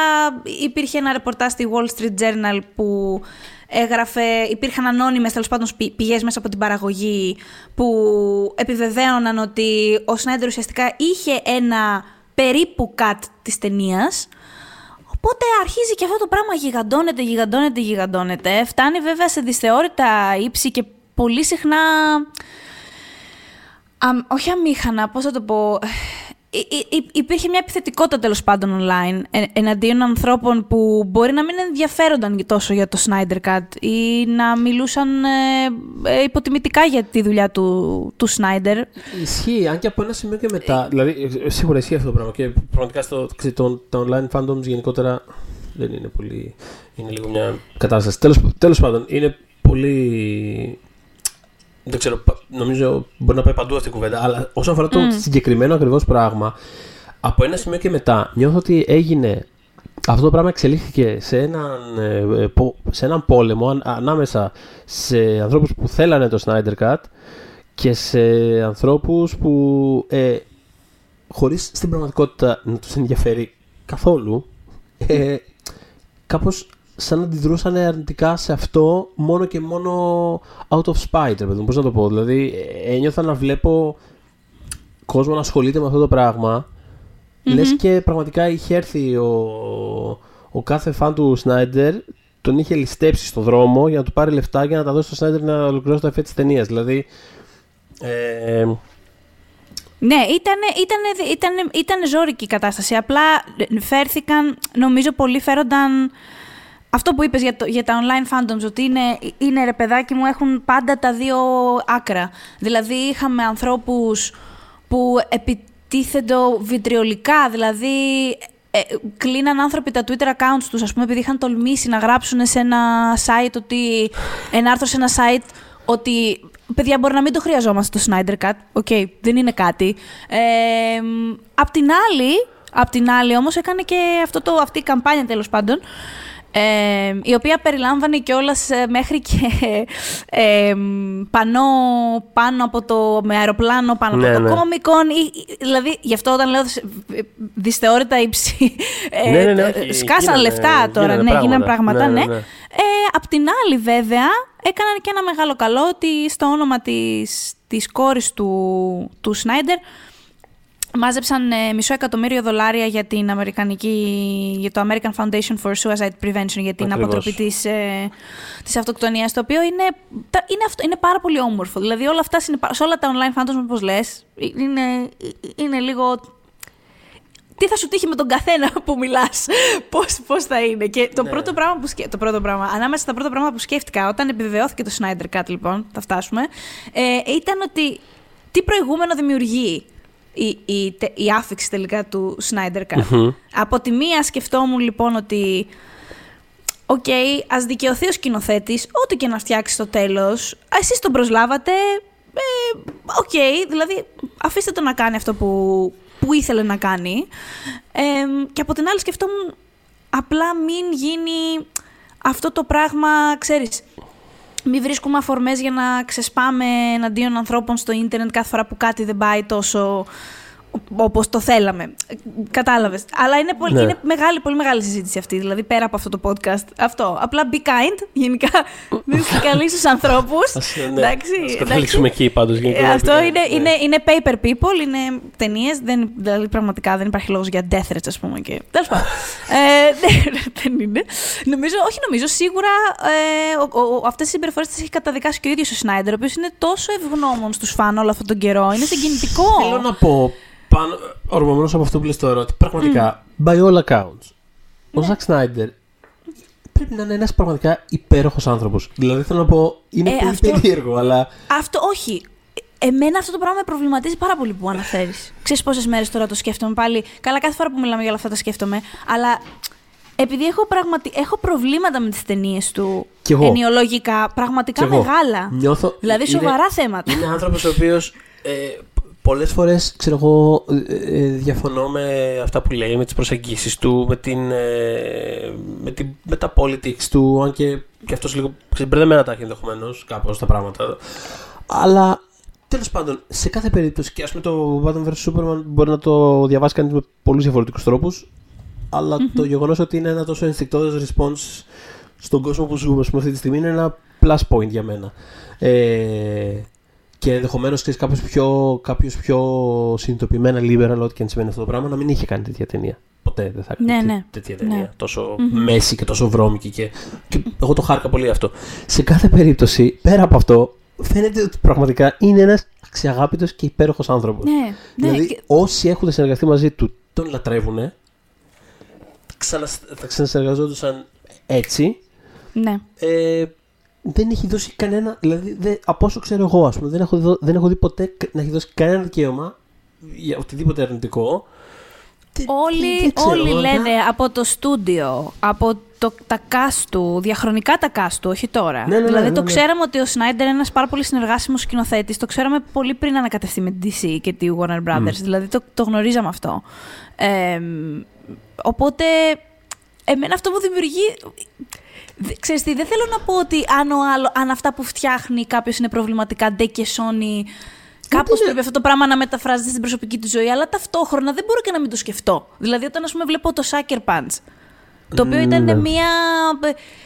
υπήρχε ένα ρεπορτάζ στη Wall Street Journal που έγραφε, υπήρχαν ανώνυμες τέλος πάντων πη- πηγές μέσα από την παραγωγή που επιβεβαίωναν ότι ο Σνάιντερ ουσιαστικά είχε ένα περίπου cut της ταινίας. Οπότε αρχίζει και αυτό το πράγμα γιγαντώνεται, γιγαντώνεται, γιγαντώνεται. Φτάνει βέβαια σε δυσθεώρητα ύψη και πολύ συχνά αμ, όχι αμήχανα, πώς θα το πω. Υ- υ- υ- υπήρχε μια επιθετικότητα τέλος πάντων online ε, εναντίον ανθρώπων που μπορεί να μην ενδιαφέρονταν τόσο για το Snyder Cut ή να μιλούσαν ε, ε, υποτιμητικά για τη δουλειά του, του Snyder. Ισχύει, αν και από ένα σημείο και μετά. Δηλαδή, ε, σίγουρα ισχύει αυτό το πράγμα. Και πραγματικά στο, ξέρεις, το, τα online fandoms γενικότερα δεν είναι πολύ. Είναι λίγο μια κατάσταση. Τέλος, τέλος πάντων, είναι πολύ. Δεν ξέρω, πα- νομίζω μπορεί να πάει παντού αυτή η κουβέντα. Αλλά όσον αφορά το συγκεκριμένο ακριβώς πράγμα, από ένα σημείο και μετά νιώθω ότι έγινε. Αυτό το πράγμα εξελίχθηκε σε έναν, ε, ε, πο- σε έναν πόλεμο αν- ανάμεσα σε ανθρώπους που θέλανε το Snyder Cut και σε ανθρώπους που ε, χωρίς στην πραγματικότητα να τους ενδιαφέρει καθόλου ε, κάπως σαν να αντιδρούσαν αρνητικά σε αυτό μόνο και μόνο out of spite, ρε παιδί μου, πώς να το πω. Δηλαδή ε, ένιωθα να βλέπω κόσμο να ασχολείται με αυτό το πραγμα λες και πραγματικά είχε έρθει ο, ο κάθε φαν του Σνάιντερ τον είχε ληστέψει στο δρόμο για να του πάρει λεφτά για να τα δώσει στο Σνάιντερ να ολοκληρώσει τα εφέ της ταινίας. Δηλαδή, ε, Ναι, ήταν, ήταν, ήταν, ήταν ζώρικη η κατάσταση. Απλά φέρθηκαν, νομίζω πολλοί φέρονταν αυτό που είπες για, το, για τα online fandoms, ότι είναι, είναι ρε παιδάκι μου, έχουν πάντα τα δύο άκρα. Δηλαδή είχαμε ανθρώπους που επιτίθενται βιτριολικά, δηλαδή ε, κλείναν άνθρωποι τα Twitter accounts τους, ας πούμε, επειδή είχαν τολμήσει να γράψουν σε ένα site ότι, ένα άρθρο σε ένα site ότι παιδιά μπορεί να μην το χρειαζόμαστε το Snyder Cut, οκ, δεν είναι κάτι. Ε, απ' την άλλη, απ' την άλλη όμως έκανε και αυτό το, αυτή η καμπάνια τέλος πάντων, ε, η οποία περιλάμβανε κιόλας μέχρι και ε, πανό πάνω από το, με αεροπλάνο πάνω Ναι, από ναι. το Comic Con. ή- ή- Δηλαδή, γι' αυτό όταν λέω δυσ- δυσθεώρητα ύψη. ε, Ναι, ναι, ναι, ε, όχι, σκάσαν γίνανε- λεφτά τώρα. γίνανε ναι, γίνανε πράγματα. πράγματα, Ναι, ναι. ναι, ναι. Ε, απ' την άλλη, βέβαια, έκαναν και ένα μεγάλο καλό ότι στο όνομα της, της κόρης του, του Σνάιντερ μάζεψαν ε, μισό εκατομμύριο δολάρια για, την Αμερικανική, για το American Foundation for Suicide Prevention, για την Ακριβώς. αποτροπή της, ε, της αυτοκτονίας, το οποίο είναι, τα- είναι, αυτό, είναι πάρα πολύ όμορφο. Δηλαδή όλα αυτά, συνεπα- σε όλα τα online fandoms, όπως λες, είναι, είναι λίγο τι θα σου τύχει με τον καθένα που μιλάς, πώς, πώς θα είναι. Και το, Ναι. πρώτο πράγμα που σκέ... το πρώτο πράγμα, ανάμεσα στα πρώτα πράγματα που σκέφτηκα όταν επιβεβαιώθηκε το Snyder Cut, λοιπόν, θα φτάσουμε, ε, ήταν ότι τι προηγούμενο δημιουργεί η, η, τε- η άφηξη τελικά του Snyder Cut. Από τη μία σκεφτόμουν λοιπόν ότι οκ, okay, ας δικαιωθεί ο σκηνοθέτης, ό,τι και να φτιάξει στο τέλος, εσείς τον προσλάβατε, ε, οκ, okay, δηλαδή αφήστε τον να κάνει αυτό που, που ήθελε να κάνει. Ε, και από την άλλη σκεφτόμουν απλά μην γίνει αυτό το πράγμα, ξέρεις, μην βρίσκουμε αφορμές για να ξεσπάμε εναντίον ανθρώπων στο ίντερνετ κάθε φορά που κάτι δεν πάει τόσο όπως το θέλαμε. Κατάλαβες. Αλλά είναι, πολύ, ναι. είναι μεγάλη, πολύ μεγάλη συζήτηση αυτή. Δηλαδή πέρα από αυτό το podcast. Αυτό. Απλά be kind. Γενικά. Δεν είσαι καλή στου ανθρώπου. Ναι. Εντάξει. Ας καταλήξουμε εκεί πάντως. Ε, αυτό είναι, ναι. είναι, είναι paper people. Είναι ταινίες. Δηλαδή πραγματικά δεν υπάρχει λόγος για death threats, ας πούμε. Τέλος πάντων. ε, δεν είναι. Νομίζω, όχι νομίζω. Σίγουρα ε, αυτές τι συμπεριφορές τις έχει καταδικάσει και ο ίδιος ο Σνάιντερ, ο οποίος είναι τόσο ευγνώμων στους φαν όλο αυτόν τον καιρό. Είναι συγκινητικό. Θέλω να πω πάνω, ορμωμένος από αυτό που λες τώρα, ότι πραγματικά, mm. by all accounts, ο Ζακ Σνάιντερ πρέπει να είναι ένας πραγματικά υπέροχος άνθρωπος. Δηλαδή θέλω να πω, είναι ε, πολύ αυτό... περίεργο, αλλά. Αυτό όχι. Εμένα αυτό το πράγμα με προβληματίζει πάρα πολύ που αναφέρεις. Ξέρεις πόσες μέρες τώρα το σκέφτομαι πάλι. Καλά, κάθε φορά που μιλάμε για όλα αυτά τα σκέφτομαι. Αλλά επειδή έχω, πραγματι... έχω προβλήματα με τις ταινίες του ενοιολογικά, πραγματικά μεγάλα. Νιώθω... Δηλαδή σοβαρά θέματα. Είναι άνθρωπος ο οποίος ε, πολλές φορές, ξέρω εγώ, ε, ε, διαφωνώ με αυτά που λέει, με τις προσεγγίσεις του, με, την, ε, με, την, με τα politics του, αν και, και αυτός λίγο ξεμπερδεμένα τα έχει ενδεχομένως κάπως τα πράγματα. Αλλά τέλος πάντων, σε κάθε περίπτωση, και ας πούμε το Batman vs Superman μπορεί να το διαβάσει κανείς με πολλούς διαφορετικούς τρόπους, αλλά το γεγονός ότι είναι ένα τόσο ενστικτόδες response στον κόσμο που ζούμε πούμε, αυτή τη στιγμή είναι ένα plus point για μένα. Ε, και ενδεχομένως κάποιος πιο, κάποιος πιο συνειδητοποιημένα liberal, ό,τι και αν σημαίνει αυτό το πράγμα, να μην είχε κάνει τέτοια ταινία. Ποτέ δεν θα έκανε ναι, ναι. τέτοια ταινία. Ναι. Τόσο mm-hmm. μέση και τόσο βρώμικη. Και, και εγώ το χάρηκα πολύ αυτό. Σε κάθε περίπτωση, πέρα από αυτό, φαίνεται ότι πραγματικά είναι ένας αξιαγάπητος και υπέροχος άνθρωπος. Ναι, ναι, δηλαδή, και... όσοι έχουν συνεργαστεί μαζί του τον λατρεύουν. Ξανα, θα ξανασυνεργαζόντουσαν έτσι. Ναι. Ε, δεν έχει δώσει κανένα. Δηλαδή, δε, από όσο ξέρω εγώ, ας πούμε, δεν έχω, δω, δεν έχω δει ποτέ να έχει δώσει κανένα δικαίωμα για οτιδήποτε αρνητικό. Όλοι, όλοι λένε από το στούντιο, από το, τα cast του, διαχρονικά τα cast του, όχι τώρα. Ναι, ναι, δηλαδή ναι, το ναι. ξέραμε ότι ο Σνάιντερ είναι ένας πάρα πολύ συνεργάσιμος σκηνοθέτης. Το ξέραμε πολύ πριν ανακατευτεί με τη DC και τη Warner Brothers. Δηλαδή το, το γνωρίζαμε αυτό. Ε, οπότε, εμένα αυτό μου δημιουργεί Ξέρεις τι, δεν θέλω να πω ότι αν, ο άλλο, αν αυτά που φτιάχνει κάποιος είναι προβληματικά, ντε και σώνει. Κάπως πρέπει αυτό το πράγμα να μεταφράζεται στην προσωπική του ζωή, αλλά ταυτόχρονα δεν μπορώ και να μην το σκεφτώ. Δηλαδή, όταν ας πούμε, βλέπω το Sucker Punch, το οποίο ήταν Ναι. μια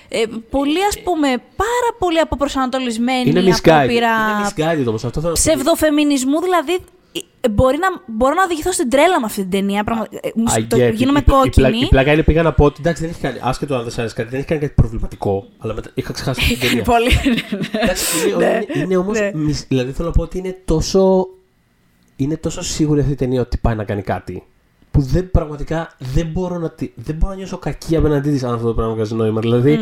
ε, πολύ, ας πούμε, πάρα πολύ αποπροσανατολισμένη Είναι misguided. απόπειρα Είναι misguided όμως αυτό. Θα... ψευδοφεμινισμού, δηλαδή ε, μπορεί να, μπορώ να οδηγηθώ στην τρέλα με αυτή την ταινία. Πραγμα... ε, μου I το- get it. γίνομαι Η- η- Η, πλα- κόκκινη. η πλάκα είναι πήγα να πω ότι εντάξει δεν έχει κάνει. Άσχετο αν δεν σ' αρέσει κάτι, δεν έχει κάνει κάτι προβληματικό. Αλλά μετά, είχα ξεχάσει την ταινία. Πολύ. Εντάξει, είναι, Ναι. είναι, είναι όμως. Ναι. Δηλαδή θέλω να πω ότι είναι τόσο. Είναι τόσο σίγουρη αυτή η ταινία ότι πάει να κάνει κάτι. Που δεν πραγματικά δεν μπορώ να, τη- δεν μπορώ να νιώσω κακή απέναντί της αν αυτό το πράγμα βγάζει νόημα. Δηλαδή,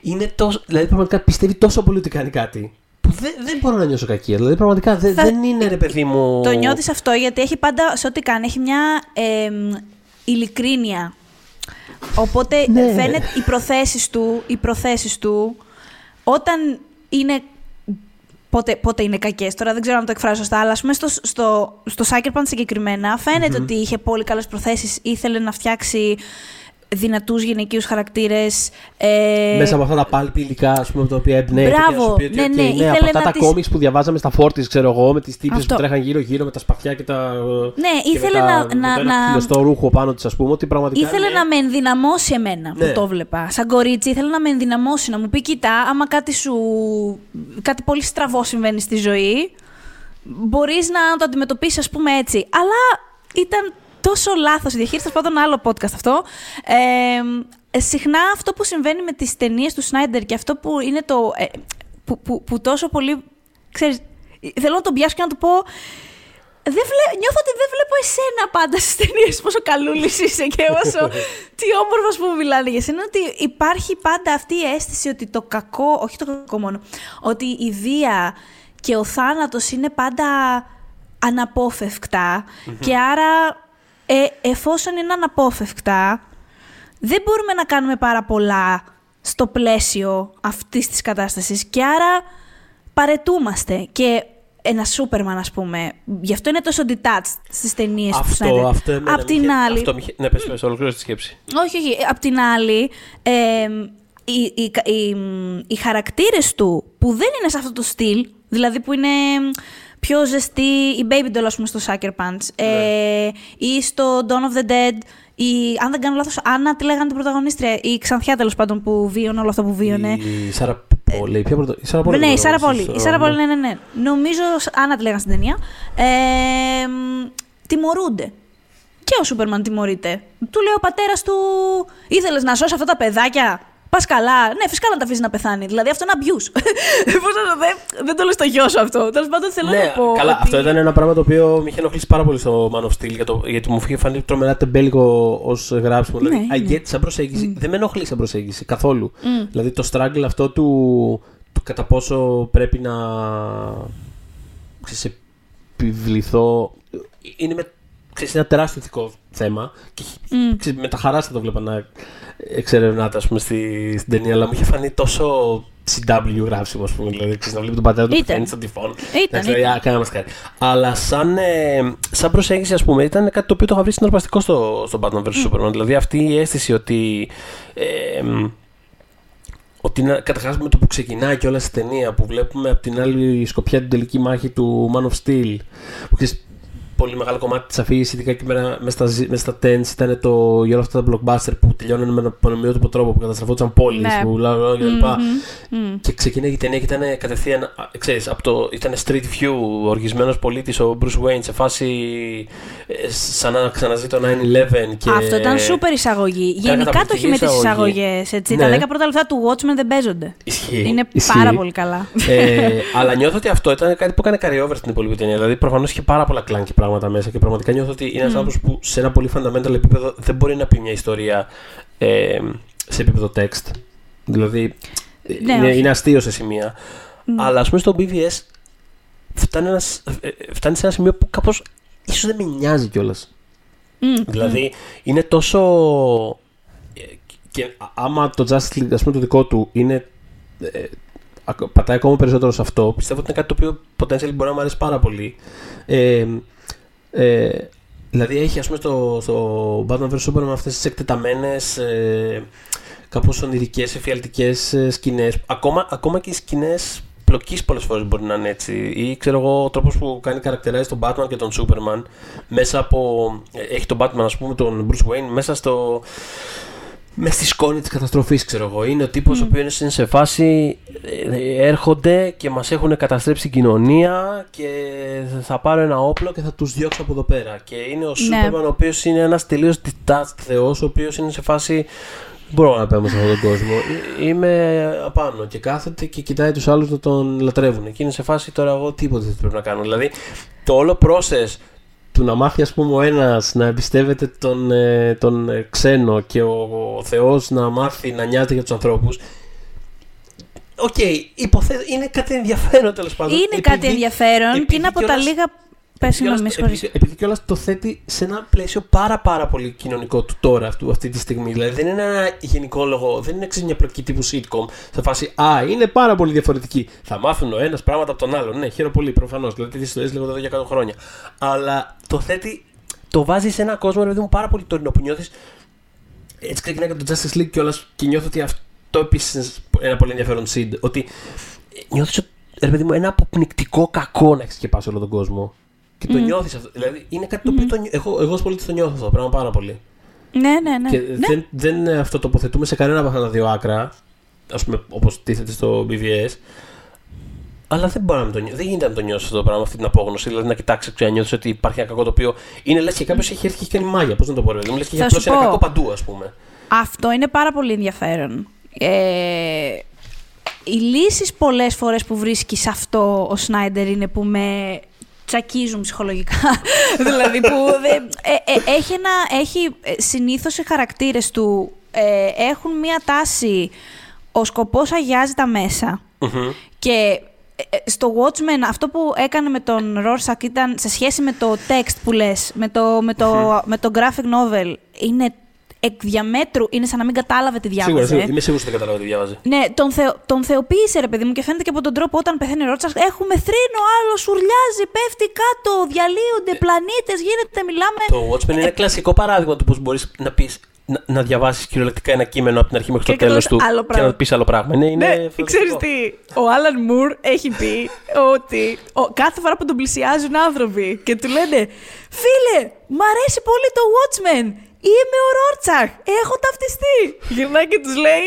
είναι τόσο, δηλαδή πραγματικά πιστεύει τόσο πολύ ότι κάνει κάτι. Που δεν, δεν μπορώ να νιώσω κακία. Δηλαδή πραγματικά δεν, Θα- δεν είναι ρε παιδί μου. Το νιώθεις αυτό γιατί έχει πάντα, σε ό,τι κάνει, έχει μια εμ, ειλικρίνεια. Οπότε Ναι. φαίνεται οι προθέσεις του, οι προθέσεις του, όταν είναι πότε, πότε είναι κακές. Τώρα δεν ξέρω αν το εκφράζω σωστά, αλλά ας πούμε στο, στο, στο Sucker Punch συγκεκριμένα φαίνεται ότι είχε πολύ καλές προθέσεις. Ήθελε να φτιάξει δυνατούς γυναικείους χαρακτήρες. Ε, Μέσα από αυτά τα pulpy υλικά ας πούμε, από τα οποία εμπνέεται. Μπράβο. και να σου πει ότι, Ναι, «Οκ, ναι, ναι, ήθελε από αυτά να τα τις- κόμιξ που διαβάζαμε στα forties, ξέρω εγώ, με τις τύπες που Αυτό. τρέχαν γύρω-γύρω με τα σπαθιά και τα. Ναι, και ήθελε με τα, να- με να- το ένα να- χιλιοστό ρούχο πάνω της, ας πούμε, ότι πραγματικά. Ήθελε ναι, να με ενδυναμώσει εμένα Ναι. που το βλέπα. Σαν κορίτσι, ήθελε να με ενδυναμώσει, να μου πει: Κοιτά, άμα κάτι σου. κάτι πολύ στραβό συμβαίνει στη ζωή, μπορείς να το αντιμετωπίσεις, ας πούμε, έτσι. Αλλά ήταν τόσο λάθος η διαχείριση. Θα πάντων, άλλο podcast αυτό. Ε, συχνά αυτό που συμβαίνει με τις ταινίες του Σνάιντερ και αυτό που είναι το. ε, που, που, που τόσο πολύ. Ξέρεις, θέλω να τον πιάσω και να του πω. Δεν βλέ... Νιώθω ότι δεν βλέπω εσένα πάντα στις ταινίες πόσο καλούλης είσαι και όσο. τι όμορφος που μιλάνε για σένα. Ότι υπάρχει πάντα αυτή η αίσθηση ότι το κακό, όχι το κακό μόνο, ότι η βία και ο θάνατος είναι πάντα αναπόφευκτα και άρα ε, εφόσον είναι αναπόφευκτα δεν μπορούμε να κάνουμε πάρα πολλά στο πλαίσιο αυτής της κατάστασης και άρα παρετούμαστε και ένα Σούπερμαν, ας πούμε. Γι' αυτό είναι τόσο detached στις ταινίες του Αυτό, αυτό εμένα Απ' την είχε- άλλη. Αυτό, μη είχε- ναι, πες, πες, ολοκλήρωσε τη σκέψη. Όχι, όχι. Απ' την άλλη, ε, οι, οι, οι, οι χαρακτήρες του που δεν είναι σε αυτό το στυλ, δηλαδή που είναι πιο ζεστή, η Baby Doll, ας πούμε, στο Sucker Punch, ε, ή στο Dawn of the Dead, η, αν δεν κάνω λάθος, Άννα, τη λέγανε την πρωταγωνίστρια, η Ξανθιά τέλος πάντων που βίωνε όλο αυτό που βίωνε. Η Σάρα Πόλη. Ποια πρώτα. Η Σάρα Πόλη. Ναι, η είναι Σάρα στο- Πόλη. στο- Η Σάρα Πόλη, ναι, ναι, ναι. Νομίζω, Άννα τη λέγανε στην ταινία. Ε, μ, τιμωρούνται. Και ο Σούπερμαν τιμωρείται. Του λέει ο πατέρας του: Ήθελες να σώσει αυτά τα παιδάκια; Πας καλά. Ναι, φυσικά να τα αφήσει να πεθάνει. Δηλαδή αυτό είναι abuse. Πώς να το δεν, δεν το λέω στο γιο σου αυτό. Τέλος πάντων θέλω Ναι, να πω. καλά, ότι- αυτό ήταν ένα πράγμα το οποίο με είχε ενοχλήσει πάρα πολύ στο Man of Steel για το, γιατί μου είχε φανεί τρομερά τεμπέλικο ως γράψιμο. Ναι, δηλαδή, είναι. I get σαν προσέγγιση. Δεν με ενοχλεί σαν προσέγγιση καθόλου. Δηλαδή το struggle αυτό του, του κατά πόσο πρέπει να ξέρεις, επιβληθώ. Είναι με, ξέρεις, ένα τεράστιο ηθικό θέμα. Και ξέρεις, με τα χαρά θα το βλέπα να εξερευνάται ας πούμε, στη, στην ταινία, αλλά μου είχε φανεί τόσο CW γράψιμο, ας πούμε. Δηλαδή, ξέρεις, να βλέπει τον πατέρα του που Ήταν. φαίνεται στον τυφών. Ήταν, Εντάξει, δηλαδή, ήταν. α, κάνα μας χάρη. Αλλά σαν, ε, σαν προσέγγιση, ας πούμε, ήταν κάτι το οποίο το είχα βρει συναρπαστικό στο, στο Batman vs. Superman. Δηλαδή αυτή η αίσθηση ότι. Ε, μ, ότι είναι καταρχάς με το που ξεκινάει και όλα στη ταινία που βλέπουμε από την άλλη σκοπιά την τελική μάχη του Man of Steel. Που ξέρεις, πολύ μεγάλο κομμάτι της αφήγησης, ειδικά και μέρα- μέσα στα, ζ- μέσα στα tens, ήταν το, για όλα αυτά τα blockbuster που τελειώνουν με έναν πανομοιότυπο τρόπο που καταστραφόταν πόλεις Ναι. που λα- λα- και λοιπά. Μμμ. Και ξεκίνησε η ταινία και ήταν κατευθείαν, α, ξέρεις, από το, ήταν street view, οργισμένος πολίτης ο Bruce Wayne σε φάση ε, σαν να ξαναζεί το 9-11 και... Αυτό ήταν σούπερ εισαγωγή. Γενικά το καταπληκτική έχει με τις εισαγωγή. εισαγωγές. Ναι. Τα 10 πρώτα λεπτά του Watchmen δεν παίζονται. Ισχύει. Είναι Ισχύει. πάρα πολύ καλά. ε, αλλά νιώθω ότι αυτό ήταν κάτι που έκανε carry over στην υπόλοιπη ταινία. Δηλαδή, προφανώς είχε πάρα πολλά κλάνκι πράγματα μέσα και πραγματικά νιώθω ότι είναι ένας άνθρωπος που σε ένα πολύ fundamental επίπεδο δεν μπορεί να πει μια ιστορία ε, σε επίπεδο text. Δηλαδή, ε, Ναι, είναι, όχι. είναι αστείο σε σημεία. Αλλά ας πούμε στο BVS φτάνει, ένας, ε, ε, φτάνει σε ένα σημείο που κάπως ίσως δεν με νοιάζει κιόλας. Μμ. Δηλαδή είναι τόσο. ε, Και άμα το Justice League, ας πούμε, το δικό του είναι. ε, ακ- πατάει ακόμα περισσότερο σε αυτό, πιστεύω ότι είναι κάτι το οποίο potentially μπορεί να μου αρέσει πάρα πολύ. Ε, ε, δηλαδή έχει ας πούμε στο, στο Batman vs Superman αυτές τις εκτεταμένες ε, κάπως ονειρικές, εφιαλτικές ε, σκηνές. Ακόμα, ακόμα και οι σκηνές πλοκής πολλές φορές μπορεί να είναι έτσι. Ή ξέρω εγώ ο τρόπος που κάνει χαρακτηρίζει τον Batman και τον Superman μέσα από... ε, Έχει τον Batman ας πούμε τον Bruce Wayne μέσα στο... Μες στη σκόνη της καταστροφής ξέρω εγώ. Είναι ο τύπος ο οποίος είναι σε φάση ε, έρχονται και μας έχουν καταστρέψει την κοινωνία και θα πάρω ένα όπλο και θα τους διώξω από εδώ πέρα. Και είναι ο Ναι. Superman ο οποίος είναι ένας τελείως detached θεός ο οποίος είναι σε φάση δεν μπορώ να πέμω σε αυτόν τον κόσμο. Ε, Είμαι απάνω και κάθεται και κοιτάει τους άλλους να τον λατρεύουν. Και είναι σε φάση τώρα εγώ τίποτα δεν πρέπει να κάνω. Δηλαδή το όλο process του να μάθει ας πούμε ο ένας να εμπιστεύεται τον, ε, τον ε, ξένο και ο, ο Θεός να μάθει να νοιάζεται για τους ανθρώπους Οκ, υποθέτω είναι κάτι ενδιαφέρον τέλος πάντων. Είναι κάτι Επειδή- ενδιαφέρον και επειδή είναι από τα κιόλας- λίγα. Πες συγγνώμη, με Κιόλας- συγχωρείς. επειδή, επειδή κιόλας το θέτει σε ένα πλαίσιο πάρα πάρα πολύ κοινωνικό του τώρα αυτού, αυτή τη στιγμή. Δηλαδή δεν είναι ένα γενικό λόγο, δεν είναι ξέρεις, μια πλοκή τύπου sitcom. Σε φάση Α, είναι πάρα πολύ διαφορετική. Θα μάθουν ο ένας πράγματα από τον άλλον. Ναι, χαίρομαι πολύ προφανώς. Δηλαδή τέτοιε ιστορίε λέγονται εδώ για 100 χρόνια. Αλλά το θέτει, το βάζει σε ένα κόσμο, ρε παιδί μου, πάρα πολύ τωρινό που νιώθεις. Έτσι ξεκινάει και το Justice League κιόλας και νιώθω ότι αυτό επίσης είναι ένα πολύ ενδιαφέρον seed. Ότι νιώθεις ότι ρε παιδί μου, ένα αποπνικτικό κακό να έχει σκεπάσει όλο τον κόσμο. Και το νιώθεις αυτό. Δηλαδή είναι κάτι το οποίο το νιώ- εγώ, εγώ ως πολίτη το νιώθω αυτό το πράγμα πάρα πολύ. Ναι, ναι, ναι. Και ναι. δεν, δεν αυτοτοποθετούμε σε κανένα από αυτά τα δύο άκρα, ας πούμε, όπως τίθεται στο BVS. Αλλά δεν μπορεί να το νιώσει. Δεν γίνεται να το νιώσεις αυτό το πράγμα, αυτή την απόγνωση. Δηλαδή να κοιτάξεις και να νιώθεις ότι υπάρχει ένα κακό το οποίο είναι λες και κάποιος έχει έρθει και έχει κάνει μάγια. Πώς να το πω, ρε παιδί μου, λες και έχει Θα σου απλώσει ένα πω. κακό παντού, ας πούμε. Αυτό είναι πάρα πολύ ενδιαφέρον. Ε, οι λύσεις πολλές φορές που βρίσκεις σε αυτό ο Σνάιντερ είναι που με τσακίζουν ψυχολογικά. δηλαδή που δεν- ε, ε, έχει, ένα, έχει ε, συνήθως οι χαρακτήρες του ε, έχουν μία τάση ο σκοπός αγιάζει τα μέσα Μμμ. και ε, ε, στο Watchmen αυτό που έκανε με τον Rorschach ήταν σε σχέση με το text που λες, με το, με το, με το graphic novel, είναι εκ διαμέτρου είναι σαν να μην κατάλαβε τι διάβαζε. Σίγουρα, σίγουρα. Είμαι σίγουρος ότι δεν κατάλαβε τι διάβαζε. Ναι, τον, θεω, τον θεοποίησε ρε παιδί μου και φαίνεται και από τον τρόπο όταν πεθαίνει ο Ρότσαρς. Έχουμε θρύνο, άλλο σουρλιάζει, πέφτει κάτω, διαλύονται πλανήτες, γίνεται, μιλάμε. Το Watchmen είναι κλασικό παράδειγμα του πώς μπορείς να πεις να, να διαβάσεις κυριολεκτικά ένα κείμενο από την αρχή μέχρι το Και τέλος εκτός του άλλο και πράγμα. να πεις άλλο πράγμα. Είναι, είναι Ναι, φανταστικό. ξέρεις τι, ο Άλαν Μουρ έχει πει ότι ο, κάθε φορά που τον πλησιάζουν άνθρωποι και του λένε «Φίλε, μ' αρέσει πολύ το Watchmen, είμαι ο Ρόρτσαχ, έχω ταυτιστεί». Γυρνάει και τους λέει,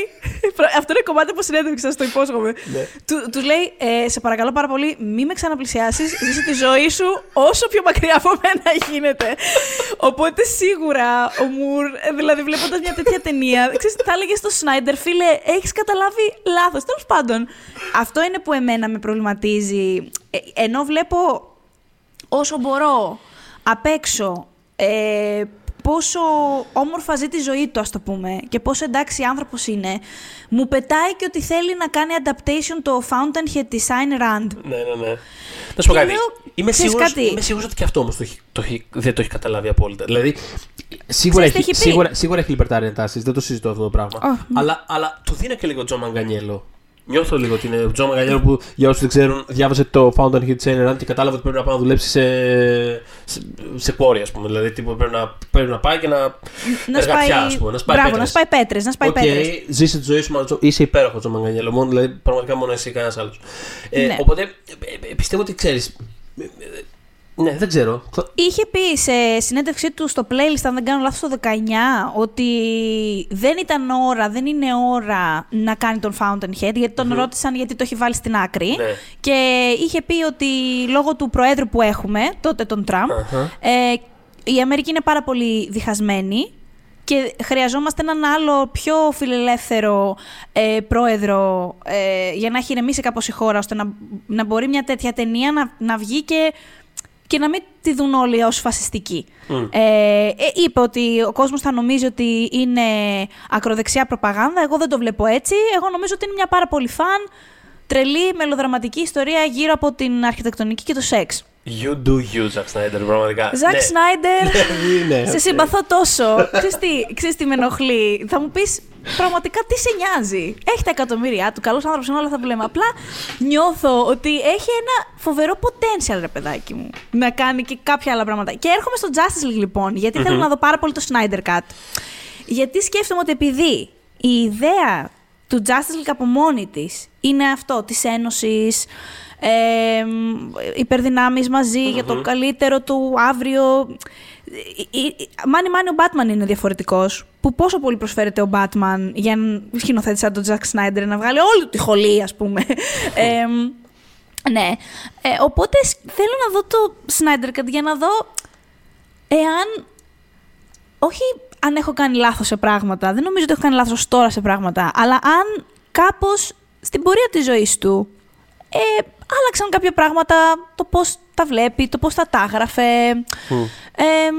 αυτό είναι κομμάτι από συνέντευξη, σας το υπόσχομαι. Ναι. Του, τους λέει, ε, σε παρακαλώ πάρα πολύ, μη με ξαναπλησιάσεις, ζήσε τη ζωή σου όσο πιο μακριά από μένα γίνεται. Οπότε σίγουρα ο Μουρ, ε, δηλαδή βλέποντας μια τέτοια ταινία, ξέρεις, θα έλεγε στο Σνάιντερ, φίλε, έχεις καταλάβει λάθος. Τέλος πάντων, αυτό είναι που εμένα με προβληματίζει. Ε, ενώ βλέπω όσο μπορώ απ' έξω ε, πόσο όμορφα ζει τη ζωή του, ας το πούμε, και πόσο εντάξει άνθρωπος είναι, μου πετάει και ότι θέλει να κάνει adaptation το Fountainhead της Ayn Rand. Ναι, ναι, ναι. Να σου πω Και κάτι. λέω, Είμαι ξέρεις σίγουρος, κάτι; είμαι σίγουρος ότι και αυτό όμως το, έχει- το έχει- δεν το έχει καταλάβει απόλυτα. Δηλαδή, σίγουρα Ξέρεις τι έχει, έχει πει; σίγουρα, σίγουρα έχει libertarian τάσεις, δεν το συζητώ αυτό το πράγμα. Ω, ναι. αλλά, αλλά του δίνω και λίγο Τζο Μαγκανιέλο. Νιώθω λίγο ότι είναι ο Τζο Μαγκανιέλο που για όσους δεν ξέρουν, διάβασε το Fountainhead της Ayn Rand και κατάλαβε ότι πρέπει να πάει να δουλέψει σε, σε, σε quarry, ας πούμε. Δηλαδή, τύπου πρέπει να, πρέπει να πάει και να. Να εργατιά, σπάει, ας πούμε, να σπάει μπράβο, πέτρες. να σπάει πέτρες, να σπάει Οκ, πέτρες. ζήσε τη ζωή σου, μάλλον, είσαι υπέροχο Τζο Μαγκανιέλο. Μόνο, δηλαδή, πραγματικά μόνο εσύ, κανένας άλλος. Ε, Ναι. Οπότε ε, ε, πιστεύω ότι ξέρεις. Ναι, δεν ξέρω. Θα- Είχε πει σε συνέντευξή του στο playlist, αν δεν κάνω λάθος, το 19, ότι δεν ήταν ώρα, δεν είναι ώρα να κάνει τον Fountainhead, γιατί τον ρώτησαν γιατί το έχει βάλει στην άκρη. Ναι. Και είχε πει ότι λόγω του προέδρου που έχουμε, τότε τον Τραμπ, Αχα. ε, η Αμερική είναι πάρα πολύ διχασμένη και χρειαζόμαστε έναν άλλο πιο φιλελεύθερο ε, πρόεδρο ε, για να έχει ηρεμήσει κάπως η χώρα, ώστε να, να μπορεί μια τέτοια ταινία να, να βγει και, και να μην τη δουν όλοι ως φασιστική. Ε, ε, είπε ότι ο κόσμος θα νομίζει ότι είναι ακροδεξιά προπαγάνδα. Εγώ δεν το βλέπω έτσι. Εγώ νομίζω ότι είναι μια πάρα πολύ fun, τρελή, μελοδραματική ιστορία γύρω από την αρχιτεκτονική και το σεξ. You do you, Zack Snyder, πραγματικά. Ζακ Ναι. Σνάιντερ, Ναι, σε οκ. συμπαθώ τόσο. ξέρεις, τι, ξέρεις τι με ενοχλεί; Θα μου πεις πραγματικά τι σε νοιάζει; Έχει τα εκατομμύρια του, καλός άνθρωπος είναι όλα αυτά που λέμε. Απλά νιώθω ότι έχει ένα φοβερό potential, ρε παιδάκι μου, να κάνει και κάποια άλλα πράγματα. Και έρχομαι στο Justice League λοιπόν, γιατί θέλω να δω πάρα πολύ το Snyder Cut. Γιατί σκέφτομαι ότι επειδή η ιδέα του Justice League από μόνη της είναι αυτό, της ένωσης, ε, υπερδυνάμεις μαζί για το καλύτερο του αύριο. Ε, ε, ε, Μάνι μάνι ο Batman είναι διαφορετικός. Που πόσο πολύ προσφέρεται ο Batman για να σκηνοθέτει σαν τον Jack Snyder να βγάλει όλη τη χολή, ας πούμε. Ε, ναι. Ε, οπότε σ- θέλω να δω το Snyder Cut για να δω εάν όχι αν έχω κάνει λάθος σε πράγματα, δεν νομίζω ότι έχω κάνει λάθος τώρα σε πράγματα, αλλά αν κάπως στην πορεία της ζωής του ε, άλλαξαν κάποια πράγματα, το πώς τα βλέπει, το πώς τα τάγραφε. Ε,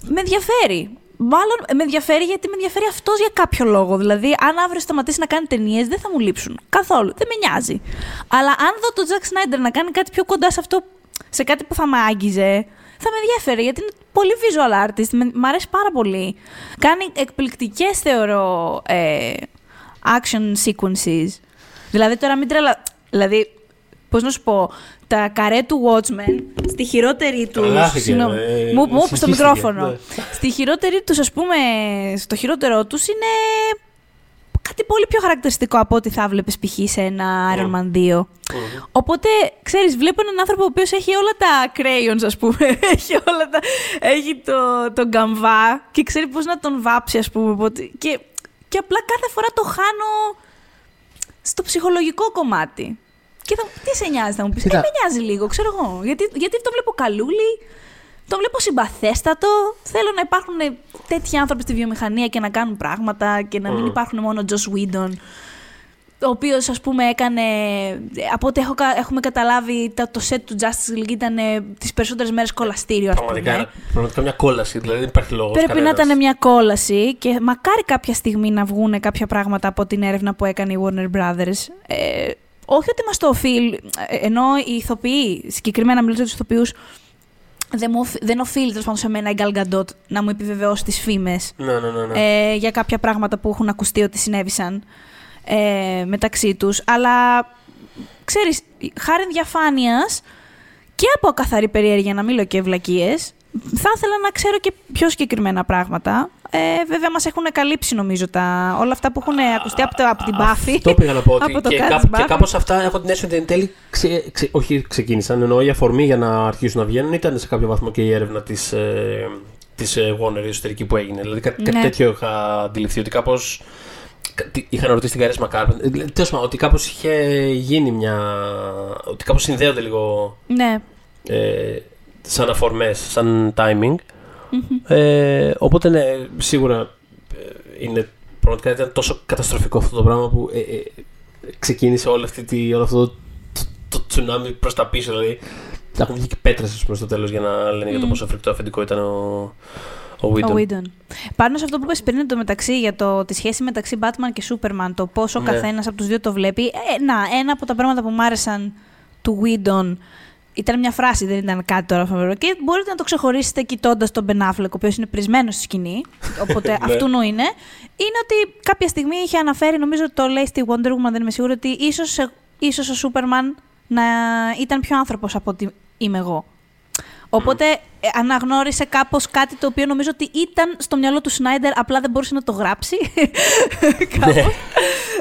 με ενδιαφέρει. Μάλλον με ενδιαφέρει γιατί με ενδιαφέρει αυτός για κάποιο λόγο. Δηλαδή, αν αύριο σταματήσει να κάνει ταινίες, δεν θα μου λείψουν. Καθόλου. Δεν με νοιάζει. Αλλά αν δω τον Τζακ Σνάιντερ να κάνει κάτι πιο κοντά σε αυτό, σε κάτι που θα με άγγιζε, θα με ενδιαφέρει γιατί είναι πολύ visual artist. Με, μ' αρέσει πάρα πολύ. Κάνει εκπληκτικές, θεωρώ, ε, action sequences. Δηλαδή, τώρα μην τρελα... Δηλαδή, πώς να σου πω, τα καρέ του Watchmen στη χειρότερη τους. Τρελάθηκε, συγγνώμη, ε, μου, μου στο συγχύστηκε, μικρόφωνο. ναι. Στη χειρότερη τους, ας πούμε, στο χειρότερό τους είναι κάτι πολύ πιο χαρακτηριστικό από ό,τι θα βλέπεις π.χ. σε ένα Iron Man 2. Οπότε, ξέρεις, βλέπω έναν άνθρωπο ο οποίος έχει όλα τα crayons, ας πούμε. έχει όλα τα... Έχει το, το γκαμβά και ξέρει πώς να τον βάψει, ας πούμε. οπότε- Και, και απλά κάθε φορά το χάνω στο ψυχολογικό κομμάτι. Και θα, τι σε νοιάζει, θα μου πεις; Κοίτα. Ε, με νοιάζει λίγο, ξέρω εγώ. Γιατί, γιατί τον βλέπω καλούλη, τον βλέπω συμπαθέστατο. Θέλω να υπάρχουν τέτοιοι άνθρωποι στη βιομηχανία και να κάνουν πράγματα και να μην υπάρχουν μόνο Joss Whedon. Ο οποίος, ας πούμε, έκανε. Από ό,τι έχω, κα- έχουμε καταλάβει, τα- το set του Justice League ήταν τις περισσότερες μέρες κολαστήριο, ας πούμε. Πραγματικά, πραγματικά μια κόλαση, δηλαδή δεν υπάρχει λόγος. Πρέπει να ήταν μια κόλαση και μακάρι κάποια στιγμή να βγουν κάποια πράγματα από την έρευνα που έκανε η Warner Brothers. Ε, όχι ότι μας το οφείλει, ε, ενώ οι ηθοποιοί, συγκεκριμένα μιλήσω για τους ηθοποιούς, δεν, μου, οφ- δεν οφείλει τέλος πάντων σε μένα η Gal Gadot να μου επιβεβαιώσει τις φήμες Ναι, ναι, ναι. ναι. ε, για κάποια πράγματα που έχουν ακουστεί ότι συνέβησαν ε, μεταξύ τους. Αλλά, ξέρεις, χάρη διαφάνειας και από καθαρή περιέργεια, να μην λέω και βλακίες, θα ήθελα να ξέρω και πιο συγκεκριμένα πράγματα. Ε, βέβαια, μας έχουν καλύψει, νομίζω, τα, όλα αυτά που έχουν ακουστεί από, το, από την Buffy. Το πήγα να πω ότι από το και, cast κά, της και Buffy. κάπως αυτά έχω την αίσθηση ότι εν τέλει ξε, ξε- όχι ξεκίνησαν, εννοώ η αφορμή για να αρχίσουν να βγαίνουν ήταν σε κάποιο βαθμό και η έρευνα της, ε, της ε, Warner η εσωτερική που έγινε. Δηλαδή κάτι, κάτι Ναι. τέτοιο είχα αντιληφθεί ότι κάπως κάτι- είχαν ρωτήσει την Καρέσμα Κάρπεν. Τέλος πάντων, ότι κάπως είχε γίνει μια. ότι κάπως συνδέονται λίγο Ναι. ε, σαν αφορμές, σαν timing. Ε, οπότε ναι, σίγουρα ε, είναι, πραγματικά ήταν τόσο καταστροφικό αυτό το πράγμα που ε, ε, ξεκίνησε όλη αυτή τη, όλο αυτό το, το, το τσουνάμι προς τα πίσω. Δηλαδή θα έχουν βγει και πέτρες προς το τέλος για να λένε για το πόσο φρικτό αφεντικό ήταν ο, ο Whedon. Ο Whedon. Πάνω σε αυτό που είπες πριν το μεταξύ για το, τη σχέση μεταξύ Batman και Superman, το πόσο ο Ναι. καθένας από τους δύο το βλέπει. Ε, να, ένα από τα πράγματα που μου άρεσαν του Whedon ήταν μια φράση, δεν ήταν κάτι τώρα φοβερό. Και μπορείτε να το ξεχωρίσετε κοιτώντας τον Ben Affleck, ο οποίος είναι πρισμένος στη σκηνή. Οπότε Ναι. αυτού νου είναι. Είναι ότι κάποια στιγμή είχε αναφέρει, νομίζω ότι το λέει στη Wonder Woman, δεν είμαι σίγουρη, ότι ίσως, ίσως ο Superman να ήταν πιο άνθρωπος από ότι είμαι εγώ. Οπότε ε, αναγνώρισε κάπως κάτι το οποίο νομίζω ότι ήταν στο μυαλό του Σνάιντερ, απλά δεν μπορούσε να το γράψει. κάπως.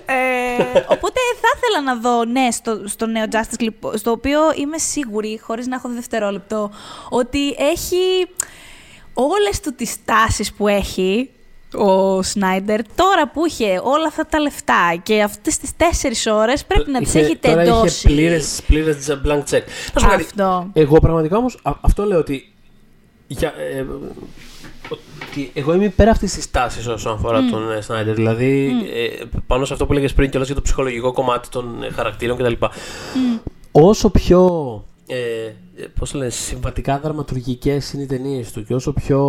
Ε, οπότε θα ήθελα να δω, ναι, στο, στο νέο Justice League, στο οποίο είμαι σίγουρη, χωρίς να έχω δει δευτερόλεπτο, ότι έχει όλες του τις τάσεις που έχει ο Σνάιντερ, τώρα που είχε όλα αυτά τα λεφτά και αυτές τις τέσσερις ώρες πρέπει να τις Είχε- έχει τώρα τεντώσει. Είχε πλήρες, πλήρες blank check. Να σου πω κάτι. Αυτό. Εγώ πραγματικά όμως α- αυτό λέω ότι, για, ε, ότι εγώ είμαι υπέρ αυτής της τάσης όσον αφορά τον ε, Σνάιντερ. Δηλαδή ε, πάνω σε αυτό που έλεγες πριν κιόλας για το ψυχολογικό κομμάτι των ε, χαρακτήρων κτλ. Όσο πιο ε, ε, πώς το λένε, συμβατικά δραματουργικές είναι οι ταινίες του και όσο πιο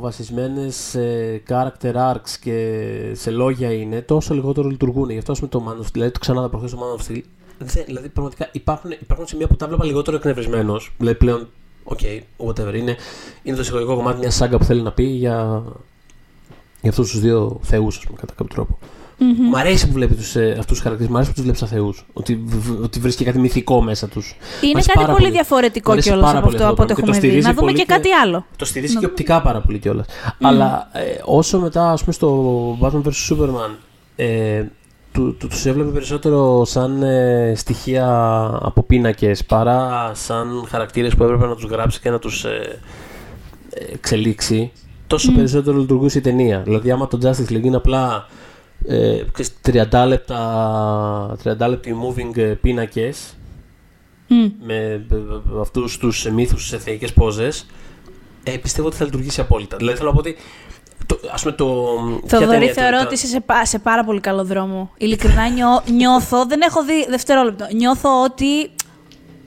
βασισμένες σε character arcs και σε λόγια είναι, τόσο λιγότερο λειτουργούν. Γι' αυτό ας πούμε το Man of Steel, δηλαδή το ξανά τα προχθές το Man of Steel, δεν, δηλαδή πραγματικά υπάρχουν, υπάρχουν σημεία που τα βλέπα λιγότερο εκνευρισμένος. Δηλαδή πλέον, οκ, whatever. Είναι, είναι το ψυχολογικό κομμάτι μια σάγκα που θέλει να πει για, για αυτούς τους δύο θεούς, ας πούμε, κατά κάποιο τρόπο. Μ' αρέσει που βλέπει τους, ε, αυτούς τους χαρακτήρες, μου αρέσει που τους βλέπεις σαν θεούς. Ότι, β- ότι βρίσκει κάτι μυθικό μέσα τους. Μ' Είναι αρέσει κάτι πάρα πολύ διαφορετικό Μ' αρέσει κιόλας πάρα από πολύ αυτό από ό,τι το πράγμα έχουμε και το δει. Να στηρίζει δούμε πολύ και κάτι άλλο. Το στηρίζει και οπτικά πάρα πολύ κιόλας. Αλλά ε, όσο μετά, ας πούμε, στο Batman vs Superman, ε, του, του, τους έβλεπε περισσότερο σαν ε, στοιχεία από πίνακες παρά σαν χαρακτήρες που έπρεπε να τους γράψει και να τους ε, ε, εξελίξει, τόσο περισσότερο λειτουργούσε η ταινία. Δηλαδή, άμα το Justice League είναι απλά ε, ξέρεις, 30 λεπτά, 30 λεπτοί moving ε, πίνακες Μμ. με ε, ε, αυτούς τους μύθους σε θεϊκές πόζες ε, πιστεύω ότι θα λειτουργήσει απόλυτα. Δηλαδή θέλω να πω ότι το, ας πούμε το... ποια Θοδωρή, ταινία, θεωρώ το- ότι είσαι σε, πά- σε πάρα πολύ καλό δρόμο. Ειλικρινά νιώ- νιώθω, δεν έχω δει δευτερόλεπτο, νιώθω ότι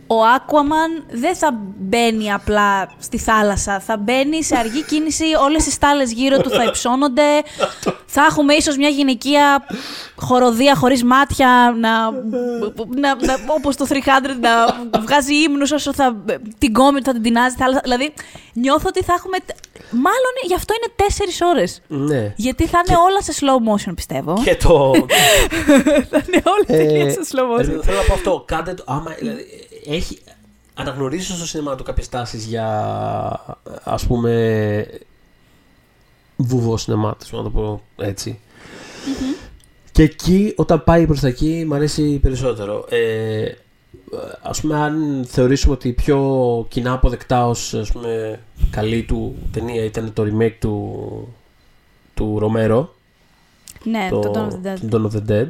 ο Aquaman δεν θα μπαίνει απλά στη θάλασσα. Θα μπαίνει σε αργή κίνηση, όλες οι στάλες γύρω του θα υψώνονται. θα έχουμε ίσως μια γυναικεία χοροδία χωρίς μάτια, να, να, να, όπως το 300, να βγάζει ύμνους όσο θα, την κόμη του θα την τεινάζει στη θάλασσα. Δηλαδή, νιώθω ότι θα έχουμε... Μάλλον γι' αυτό είναι τέσσερις ώρες. Ναι. Γιατί θα είναι όλα σε slow motion, πιστεύω. Και το... θα είναι όλα Ε, τελείως σε slow motion. δηλαδή, θέλω να πω αυτό. Κάντε το. Άμα, δηλαδή, έχει, αναγνωρίζει στο σινεμά του κάποιες τάσεις για ας πούμε βουβό σινεμά, να το πω έτσι. Και εκεί, όταν πάει προς τα εκεί, μου αρέσει περισσότερο. Ε, ας πούμε, αν θεωρήσουμε ότι η πιο κοινά αποδεκτά ως ας πούμε, καλή του ταινία ήταν το remake του, του Ρομέρο, Ναι, το, Dawn of the Dead. το Dawn of the Dead.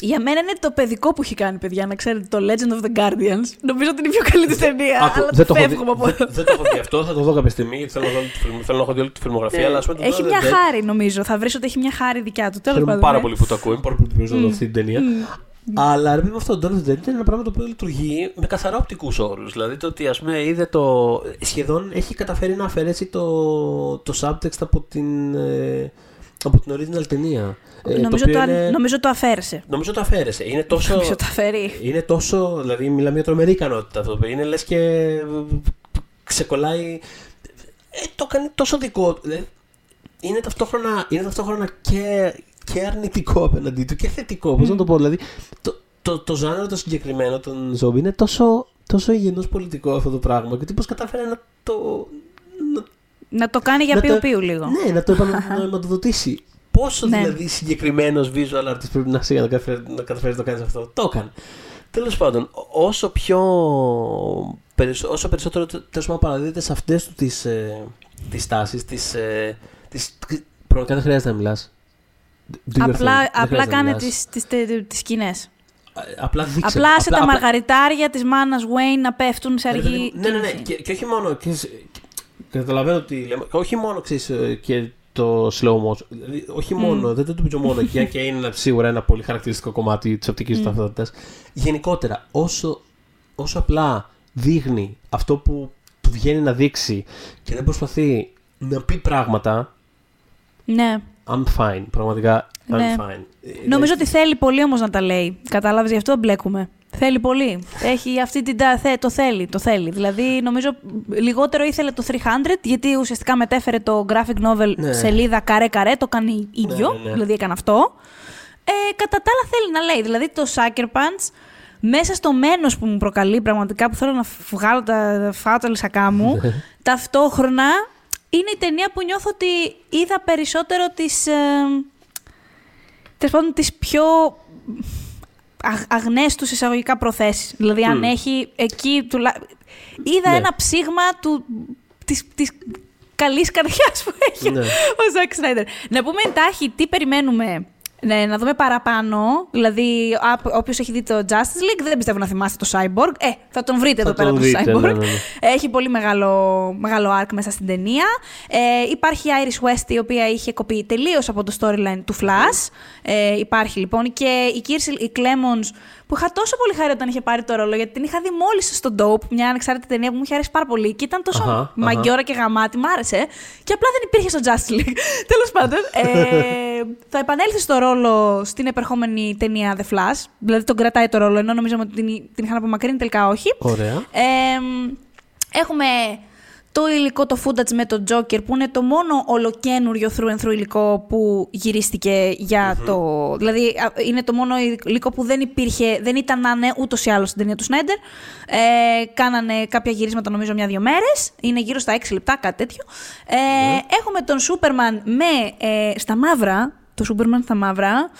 Για μένα είναι το παιδικό που έχει κάνει, παιδιά, να ξέρετε, το Legend of the Guardians. Νομίζω ότι είναι η πιο καλή του ταινία, Άκου, αλλά δεν, το το έχω δει, φεύγουμε από δεν, δεν το έχω δει αυτό, θα το δω κάποια στιγμή γιατί θέλω να δω, όλη τη φιλμο- θέλω να έχω δει όλη τη φιλμογραφία. αλλά ας πούμε, το Έχει Dawn of μια the Dead χάρη, νομίζω. Θα βρεις ότι έχει μια χάρη δικιά του. Τέλος Χαίρομαι πάντων, πάρα ναι. πολύ που το ακούω. Είμαι πάρα πολύ πίσω να δω αυτή την ταινία. Αλλά ρε παιδί μου, αυτό το Dawn of the Dead είναι ένα πράγμα το οποίο λειτουργεί με καθαρά οπτικούς όρους. Δηλαδή το ότι ας πούμε είδε το. σχεδόν έχει καταφέρει να αφαιρέσει το, το subtext από την, ε, από την original ταινία. Ε, Νομίζω, οποίο το, είναι- νομίζω το αφαίρεσε. νομίζω το αφαίρεσε. Είναι τόσο. Νομίζω το αφαιρεί. Είναι τόσο. Δηλαδή, μιλάμε για τρομερή ικανότητα αυτό. το οποίο Είναι λες και. ξεκολλάει. Ε, το κάνει τόσο δικό του. Ε, είναι ταυτόχρονα, είναι ταυτόχρονα και, και αρνητικό απέναντί του και θετικό. Πώς να το πω, δηλαδή. Το, το, το ζάνερο το συγκεκριμένο των ζόμπι είναι τόσο, τόσο υγιεινός πολιτικό αυτό το πράγμα και πώ κατάφερε να το. Να, να το κάνει για πιου πιου λίγο. Ναι, να το επαναδοτήσει. Πόσο ναι. δηλαδή συγκεκριμένος visual artist πρέπει να είσαι για να καταφέρει να, καταφέρεις να το κάνεις αυτό. Το έκανε. Τέλος πάντων, όσο πιο. όσο περισσότερο τέλος πάντων παραδίδεται σε αυτές του τις τις ε, τάσεις, τις. Ε, τις, πραγματικά δεν χρειάζεται να μιλάς. Απλά, απλά κάνε τις, τις, τις, σκηνές. Απλά δείξε. Απλά σε τα μαργαριτάρια της μάνας Wayne να πέφτουν σε αργή Ναι, ναι, ναι. Και, και όχι μόνο... Και, καταλαβαίνω ότι λέμε. Όχι μόνο ξέρεις, ε, και το slow motion. Δηλαδή, όχι μόνο, δεν το το μόνο εκεί, και είναι σίγουρα ένα πολύ χαρακτηριστικό κομμάτι της οπτικής mm. ταυτότητας. Γενικότερα, όσο, όσο απλά δείχνει αυτό που του βγαίνει να δείξει και δεν προσπαθεί να πει πράγματα. Ναι. I'm fine. Πραγματικά, I'm ναι. fine. Νομίζω ότι θέλει πολύ όμως να τα λέει. Κατάλαβες, γι' αυτό μπλέκουμε. Θέλει πολύ. Έχει αυτή την. Το θέλει, το θέλει. Δηλαδή, νομίζω λιγότερο ήθελε το 300, γιατί ουσιαστικά μετέφερε το graphic novel ναι. σελίδα καρέ-καρέ, το κάνει ίδιο. Ναι, ναι, ναι. δηλαδή, έκανε αυτό. Ε, κατά τα άλλα θέλει να λέει. Δηλαδή, το Sucker Punch, μέσα στο μένος που μου προκαλεί πραγματικά, που θέλω να βγάλω τα φάω τα λυσακά μου, ναι. ταυτόχρονα είναι η ταινία που νιώθω ότι είδα περισσότερο τις... Ε, τις πιο αγνές τους εισαγωγικά προθέσεις. Δηλαδή, αν έχει εκεί... Τουλα... Είδα ναι. ένα ψήγμα του, της, της καλής καρδιάς που έχει ναι. ο Ζακ Σνάιντερ. Να πούμε εντάχει τι περιμένουμε ναι, να δούμε παραπάνω. Δηλαδή, όποιος έχει δει το Justice League, δεν πιστεύω να θυμάστε το Cyborg. Ε, θα τον βρείτε θα εδώ πέρα το Cyborg. Ναι, ναι, ναι. Έχει πολύ μεγάλο, μεγάλο arc μέσα στην ταινία. Ε, υπάρχει η Iris West, η οποία είχε κοπεί τελείως από το storyline του Flash. Ε, υπάρχει λοιπόν. Και η Kirsel, η Clemons, που είχα τόσο πολύ χαρά όταν είχε πάρει το ρόλο, γιατί την είχα δει μόλις στο Dope, μια ανεξάρτητη ταινία που μου είχε αρέσει πάρα πολύ και ήταν τόσο uh-huh, μαγκιόρα και γαμάτη, μ' άρεσε. Και απλά δεν υπήρχε στο Justice League. Τέλος πάντων, ε, θα επανέλθεις στο ρόλο στην επερχόμενη ταινία The Flash. Δηλαδή τον κρατάει το ρόλο, ενώ νομίζαμε ότι την, την είχαν απομακρύνει, τελικά όχι. Ωραία. Ε, έχουμε το υλικό, το footage με τον Joker, που είναι το μόνο ολοκένουριο through and through υλικό που γυρίστηκε για mm-hmm. το... Δηλαδή, είναι το μόνο υλικό που δεν υπήρχε, δεν ήταν να είναι ούτως ή άλλως στην ταινία του Σνέντερ. Ε, κάνανε κάποια γυρίσματα, νομίζω, μια-δυο μέρες. Είναι γύρω στα 6 λεπτά, κάτι τέτοιο. Ε, mm-hmm. Έχουμε τον Σούπερμαν με, ε, στα μαύρα, το Σούπερμαν στα μαύρα,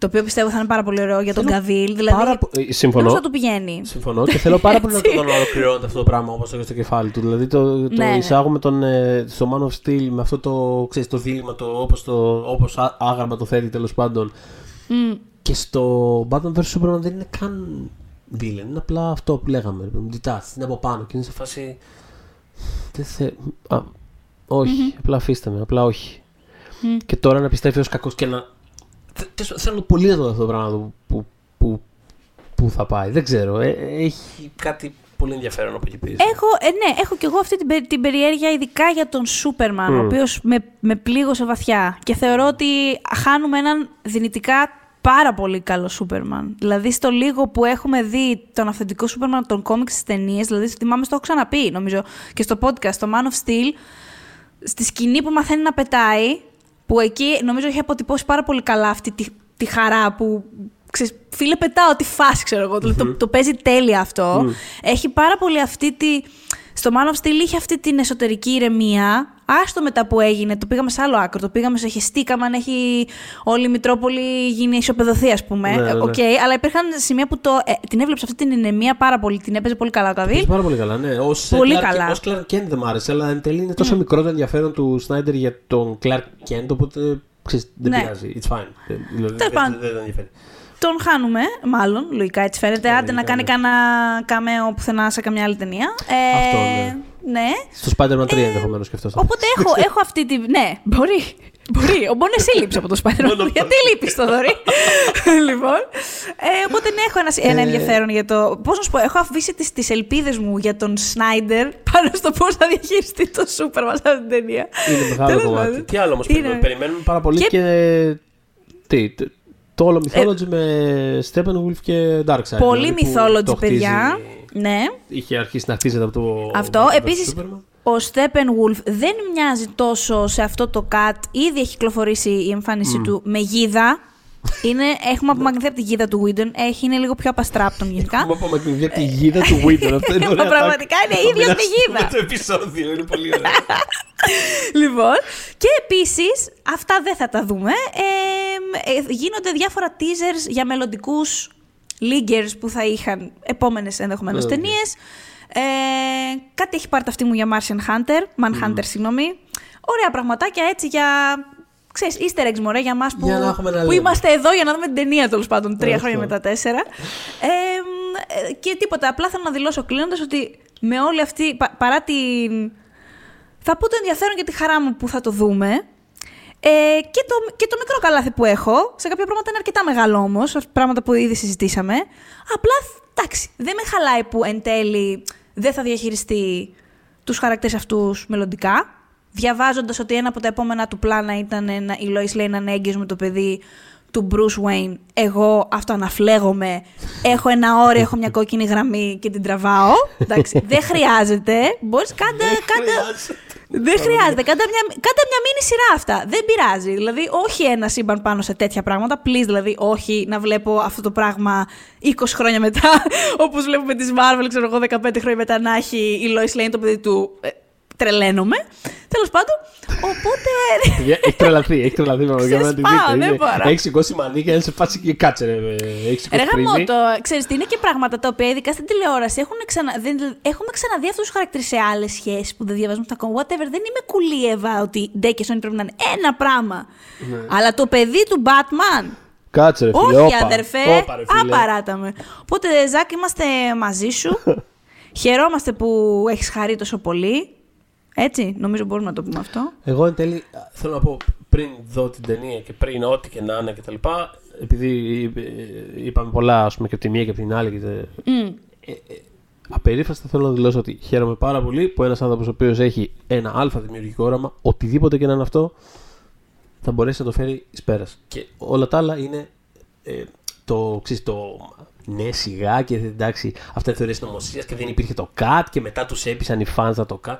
το οποίο πιστεύω θα είναι πάρα πολύ ωραίο για τον Καβίλ. Δηλαδή, πάρα... Ε, συμφωνώ. θα του πηγαίνει. Συμφωνώ και θέλω πάρα πολύ να τον ολοκληρώνει αυτό το πράγμα όπως το στο κεφάλι του. Δηλαδή το, το ναι, ναι. εισάγουμε τον, ε, στο Man of Steel με αυτό το, ξέρεις, το δίλημα, το, όπως, το, όπως άγαρμα το θέλει τέλος πάντων. Mm. Και στο Batman vs Superman δεν είναι καν villain. Είναι απλά αυτό που λέγαμε. Detached, είναι από πάνω και είναι σε φάση. Δεν θε... Α, όχι, mm-hmm. απλά αφήστε με, απλά όχι. Mm. Και τώρα να πιστεύει ως κακός και να Θέλω πολύ να δω αυτό το πράγμα που, που, που θα πάει. Δεν ξέρω. Ε, έχει κάτι πολύ ενδιαφέρον από εκεί πίσω. Έχω, ε, ναι, έχω κι εγώ αυτή την, την περιέργεια, ειδικά για τον Σούπερμαν, ο οποίος με, με πλήγωσε βαθιά. Και θεωρώ ότι χάνουμε έναν δυνητικά πάρα πολύ καλό Σούπερμαν. Δηλαδή, στο λίγο που έχουμε δει τον αυθεντικό Σούπερμαν των κόμιξ στις ταινίες, δηλαδή, θυμάμαι, στο έχω ξαναπεί, νομίζω, και στο podcast, το Man of Steel, στη σκηνή που μαθαίνει να πετάει, που εκεί νομίζω έχει αποτυπώσει πάρα πολύ καλά αυτή τη, τη χαρά που ξέρεις, φίλε πετάω τη φάση ξέρω εγώ, mm-hmm. το, το, παίζει τέλεια αυτό. Mm. Έχει πάρα πολύ αυτή τη... Στο Man of Steel είχε αυτή την εσωτερική ηρεμία. Άστο μετά που έγινε, το πήγαμε σε άλλο άκρο. Το πήγαμε σε χεστήκαμε αν έχει όλη η Μητρόπολη γίνει ισοπεδωθεί, ας πούμε. Ναι, okay, ναι. αλλά υπήρχαν σημεία που το, ε, την έβλεψε αυτή την ηρεμία πάρα πολύ. Την έπαιζε πολύ καλά ο Καβίλ. Πάρα πολύ καλά, ναι. Ω πολύ Clark, καλά. Ως Clark Kent δεν μ' άρεσε, αλλά εν τέλει είναι τόσο mm. μικρό το ενδιαφέρον του Σνάιντερ για τον Clark Kent, οπότε ξέρεις, δεν ναι. πειράζει. It's fine. Δηλαδή, δεν, δεν, δεν ενδιαφέρει τον χάνουμε, μάλλον, λογικά έτσι φαίνεται. Ε, Άντε να κάνει κανένα καμέο πουθενά σε καμιά άλλη ταινία. Ε, αυτό, ναι. Ναι. Στο Spider-Man 3 ε, ενδεχομένως και αυτό. Οπότε έχω, έχω αυτή τη. Ναι, μπορεί. Μπορεί. Ο Μπον εσύ λείψει από το Spider-Man. Γιατί λείπεις το δωρή. λοιπόν. Ε, οπότε ναι, έχω ένα, ένα ε, ενδιαφέρον για το. Πώς να σου πω, έχω αφήσει τι τις ελπίδες μου για τον Σνάιντερ πάνω στο πώς θα διαχειριστεί το Σούπερ μα αυτή την ταινία. Είναι μεγάλο κομμάτι. Τι άλλο όμως περιμένουμε; Περιμένουμε πάρα πολύ και. Τι, το όλο mythology με Steppenwolf και Darkseid. Πολύ δηλαδή, που mythology, το χτίζει- παιδιά. Ναι. Είχε αρχίσει να χτίζεται από το. Αυτό. από το Επίσης, Superman. ο Steppenwolf δεν μοιάζει τόσο σε αυτό το cut. Ήδη έχει κυκλοφορήσει η εμφάνισή του με γίδα. Είναι, έχουμε απομακρυνθεί από τη γίδα του Whedon. Έχει, είναι λίγο πιο απαστράπτον γενικά. Έχουμε απομακρυνθεί από τη γίδα του Winter. Αυτό είναι Μα ωραία. πραγματικά είναι ίδια με τη γίδα. Με το επεισόδιο, είναι πολύ ωραίο. Λοιπόν, και επίσης, αυτά δεν θα τα δούμε. Ε, ε, γίνονται διάφορα teasers για μελλοντικούς leaguers που θα είχαν επόμενες ενδεχομένως Ναι, ταινίες. Ε, κάτι έχει πάρει αυτή μου για Martian Hunter, Manhunter, συγγνώμη. Ωραία πραγματάκια έτσι για. Ξέρεις, easter eggs μωρέ για μας που, Για να έχουμε να που λέμε. είμαστε εδώ για να δούμε την ταινία τέλος πάντων τρία Αυτό. χρόνια μετά τέσσερα. Ε, ε, και τίποτα, απλά θέλω να δηλώσω κλείνοντας ότι με όλη αυτή, πα- παρά την θα πω το ενδιαφέρον και τη χαρά μου που θα το δούμε. Ε, και, το, και το μικρό καλάθι που έχω, σε κάποια πράγματα είναι αρκετά μεγάλο όμως, πράγματα που ήδη συζητήσαμε. Απλά εντάξει, δεν με χαλάει που εν τέλει δεν θα διαχειριστεί τους χαρακτήρες αυτούς μελλοντικά. Διαβάζοντας ότι ένα από τα επόμενα του πλάνα ήταν να, η Lois Lane να είναι έγκυος με το παιδί του Bruce Wayne. Εγώ αυτό αναφλέγομαι. Έχω ένα όριο, έχω μια κόκκινη γραμμή και την τραβάω. Εντάξει, δεν χρειάζεται. Μπορείς κάντε, κάντε, δεν χρειάζεται. Κάντε μια, κάντε μια μίνι σειρά αυτά. Δεν πειράζει. Δηλαδή, όχι ένα σύμπαν πάνω σε τέτοια πράγματα. Please, δηλαδή, όχι να βλέπω αυτό το πράγμα 20 χρόνια μετά. Όπως βλέπουμε τη Marvel, ξέρω εγώ, 15 χρόνια μετά να έχει η Lois Lane το παιδί του. Ε, τρελαίνομαι. Τέλος πάντων. Οπότε. Έχει τρελαθεί, έχει τρελαθεί με Ξεσπάω, να τη δεν δείτε. μπορώ. Έχει σηκώσει μανί και είναι σε φάση και κάτσε ρε. Έχει Ρε σηκώσει γαμό πριν. το, ξέρεις τι, είναι και πράγματα τα οποία ειδικά στην τηλεόραση έχουν ξανα, δεν, έχουμε ξαναδεί αυτούς τους χαρακτήρες σε άλλες σχέσεις που δεν διαβάζουμε τα κόμματα. Whatever, δεν είμαι κουλίεβα ότι ντε και Sony πρέπει να είναι ένα πράγμα. Αλλά το παιδί του Batman, Κάτσε ρε φίλε. όχι όπα. αδερφέ, Όπα, ρε, φίλε. απαράταμε. Οπότε Ζάκ είμαστε μαζί σου. Χαιρόμαστε που έχεις χαρεί τόσο πολύ. Έτσι, νομίζω μπορούμε να το πούμε αυτό. Εγώ εν τέλει θέλω να πω πριν δω την ταινία και πριν ό,τι και να είναι κτλ. Επειδή ε, είπαμε πολλά ας πούμε, και από τη μία και από την άλλη. Και, τε- Μμ. απερίφραστα θέλω να δηλώσω ότι χαίρομαι πάρα πολύ που ένας άνθρωπος ο οποίος έχει ένα αλφα δημιουργικό όραμα, οτιδήποτε και να είναι αυτό, θα μπορέσει να το φέρει εις πέρας. Και όλα τα άλλα είναι ε, το, ξέρεις, το ναι, σιγά και εντάξει, αυτά είναι θεωρίες νομοσίας και δεν υπήρχε το cut και μετά τους έπεισαν οι fans να το cut.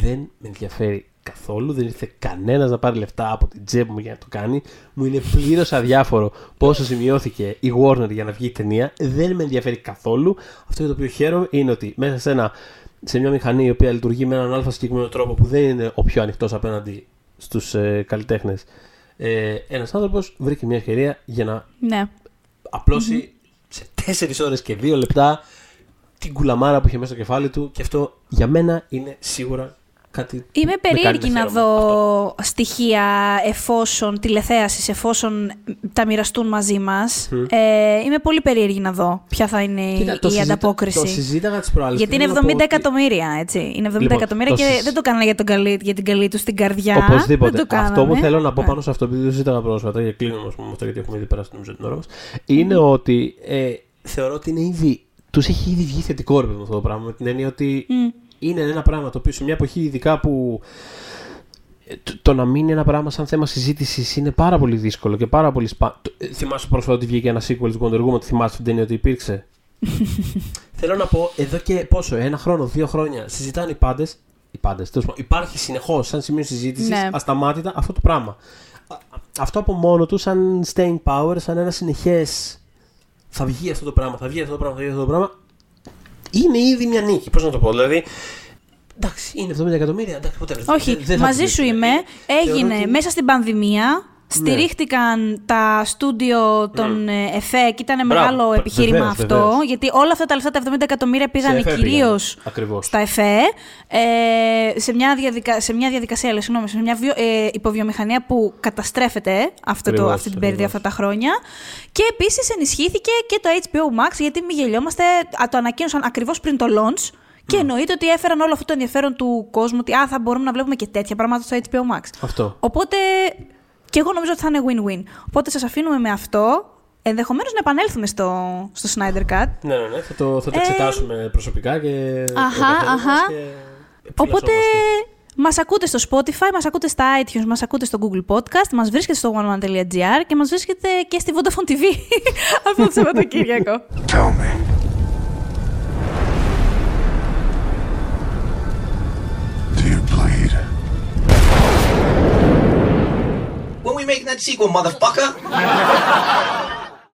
Δεν με ενδιαφέρει καθόλου. Δεν ήρθε κανένας να πάρει λεφτά από την τσέπη μου για να το κάνει. Μου είναι πλήρως αδιάφορο πόσο σημειώθηκε η Warner για να βγει η ταινία. Δεν με ενδιαφέρει καθόλου. Αυτό για το οποίο χαίρομαι είναι ότι μέσα σε, ένα, σε μια μηχανή η οποία λειτουργεί με έναν αλφα συγκεκριμένο τρόπο που δεν είναι ο πιο ανοιχτός απέναντι στους ε, καλλιτέχνες. Ε, ένας άνθρωπος βρήκε μια ευκαιρία για να Ναι. απλωσει σε 4 ώρες και 2 λεπτά την κουλαμάρα που είχε μέσα στο κεφάλι του και αυτό για μένα είναι σίγουρα κάτι Είμαι με κάνει περίεργη να χαίρομαι. δω Αυτό. στοιχεία εφόσον, τηλεθέασης, εφόσον τα μοιραστούν μαζί μας. Ε, είμαι πολύ περίεργη να δω ποια θα είναι Κοίτα, η το συζήτα- ανταπόκριση. Το συζήταγα τις προάλλες. Γιατί και είναι θέλω να 70 πω ότι- εκατομμύρια, έτσι. Είναι 70 Λοιπόν, εκατομμύρια το και συζ- δεν το κάνανε για, τον καλή, για την καλή τους στην καρδιά. Οπωσδήποτε. Δεν το αυτό που κάνανε. θέλω να πω Ε. πάνω σε αυτό, επειδή το συζήταγα πρόσφατα και κλείνουμε ας πούμε, με αυτό γιατί έχουμε ήδη περάσει νομίζω την ώρα μας, είναι ότι ε, θεωρώ ότι είναι ήδη, τους έχει ήδη βγει θετικό ρε παιδί μου αυτό το πράγμα. Με την έννοια ότι Μμ. Είναι ένα πράγμα το οποίο σε μια εποχή ειδικά που ε, το, το να μείνει ένα πράγμα σαν θέμα συζήτησης είναι πάρα πολύ δύσκολο και πάρα πολύ σπα... το- ε, Θυμάσαι πρόσφατα ότι βγήκε ένα sequel του Wonder Woman, θυμάσαι την ταινία ότι υπήρξε; Θέλω να πω, εδώ και πόσο, ένα χρόνο, δύο χρόνια, συζητάνε οι πάντες. Οι πάντες, τέλος πάντων. Υπάρχει συνεχώς σαν σημείο συζήτησης Ναι. ασταμάτητα αυτό το πράγμα. Α- Αυτό από μόνο του, σαν staying power, σαν ένα συνεχές. Θα βγει αυτό το πράγμα, θα βγει αυτό το πράγμα, θα βγει αυτό το πράγμα. Είναι ήδη μια νίκη. Πώς να το πω, δηλαδή. Εντάξει, είναι 70 εκατομμύρια. Εντάξει, ποτέ δεν- Όχι, δεν θα μαζί τους σου δείξουν. είμαι. Θεωρώ Έγινε ότι- μέσα στην πανδημία. Στηρίχτηκαν τα στούντιο των ε, ΕΦΕ και ήταν Μπράβο, μεγάλο βε- επιχείρημα βεβαίως, αυτό. βεβαίως. Γιατί όλα αυτά τα λεφτά, τα 70 εκατομμύρια πήγαν ΕΦΕ κυρίως πήγανε, ακριβώς. στα ΕΦΕ. Ε, σε, μια διαδικα... σε μια διαδικασία, λέει, συγγνώμη, σε μια βιο... ε, υποβιομηχανία που καταστρέφεται αυτό το, Ακριβώς, αυτή την περίοδο ακριβώς. αυτά τα χρόνια. Και επίσης ενισχύθηκε και το HBO Max, γιατί μην γελιόμαστε, α, το ανακοίνωσαν ακριβώς πριν το launch. Και εννοείται ότι έφεραν όλο αυτό το ενδιαφέρον του κόσμου ότι α, θα μπορούμε να βλέπουμε και τέτοια πράγματα στο HBO Max. Αυτό. Οπότε και εγώ νομίζω ότι θα είναι win-win. Οπότε σας αφήνουμε με αυτό. Ενδεχομένως να επανέλθουμε στο, στο Snyder Cut. Ναι, ναι, ναι. Θα το, θα το εξετάσουμε προσωπικά και. Ε, Αχα, ο καθένας μας αχα. και Οπότε επιφυλασσόμαστε. Μας ακούτε στο Spotify, μας ακούτε στα iTunes, μας ακούτε στο Google Podcast, μας βρίσκεται στο oneone.gr και μας βρίσκεται και στη Vodafone TV αυτό το Σαββατοκύριακο. Tell me. We making that sequel, motherfucker?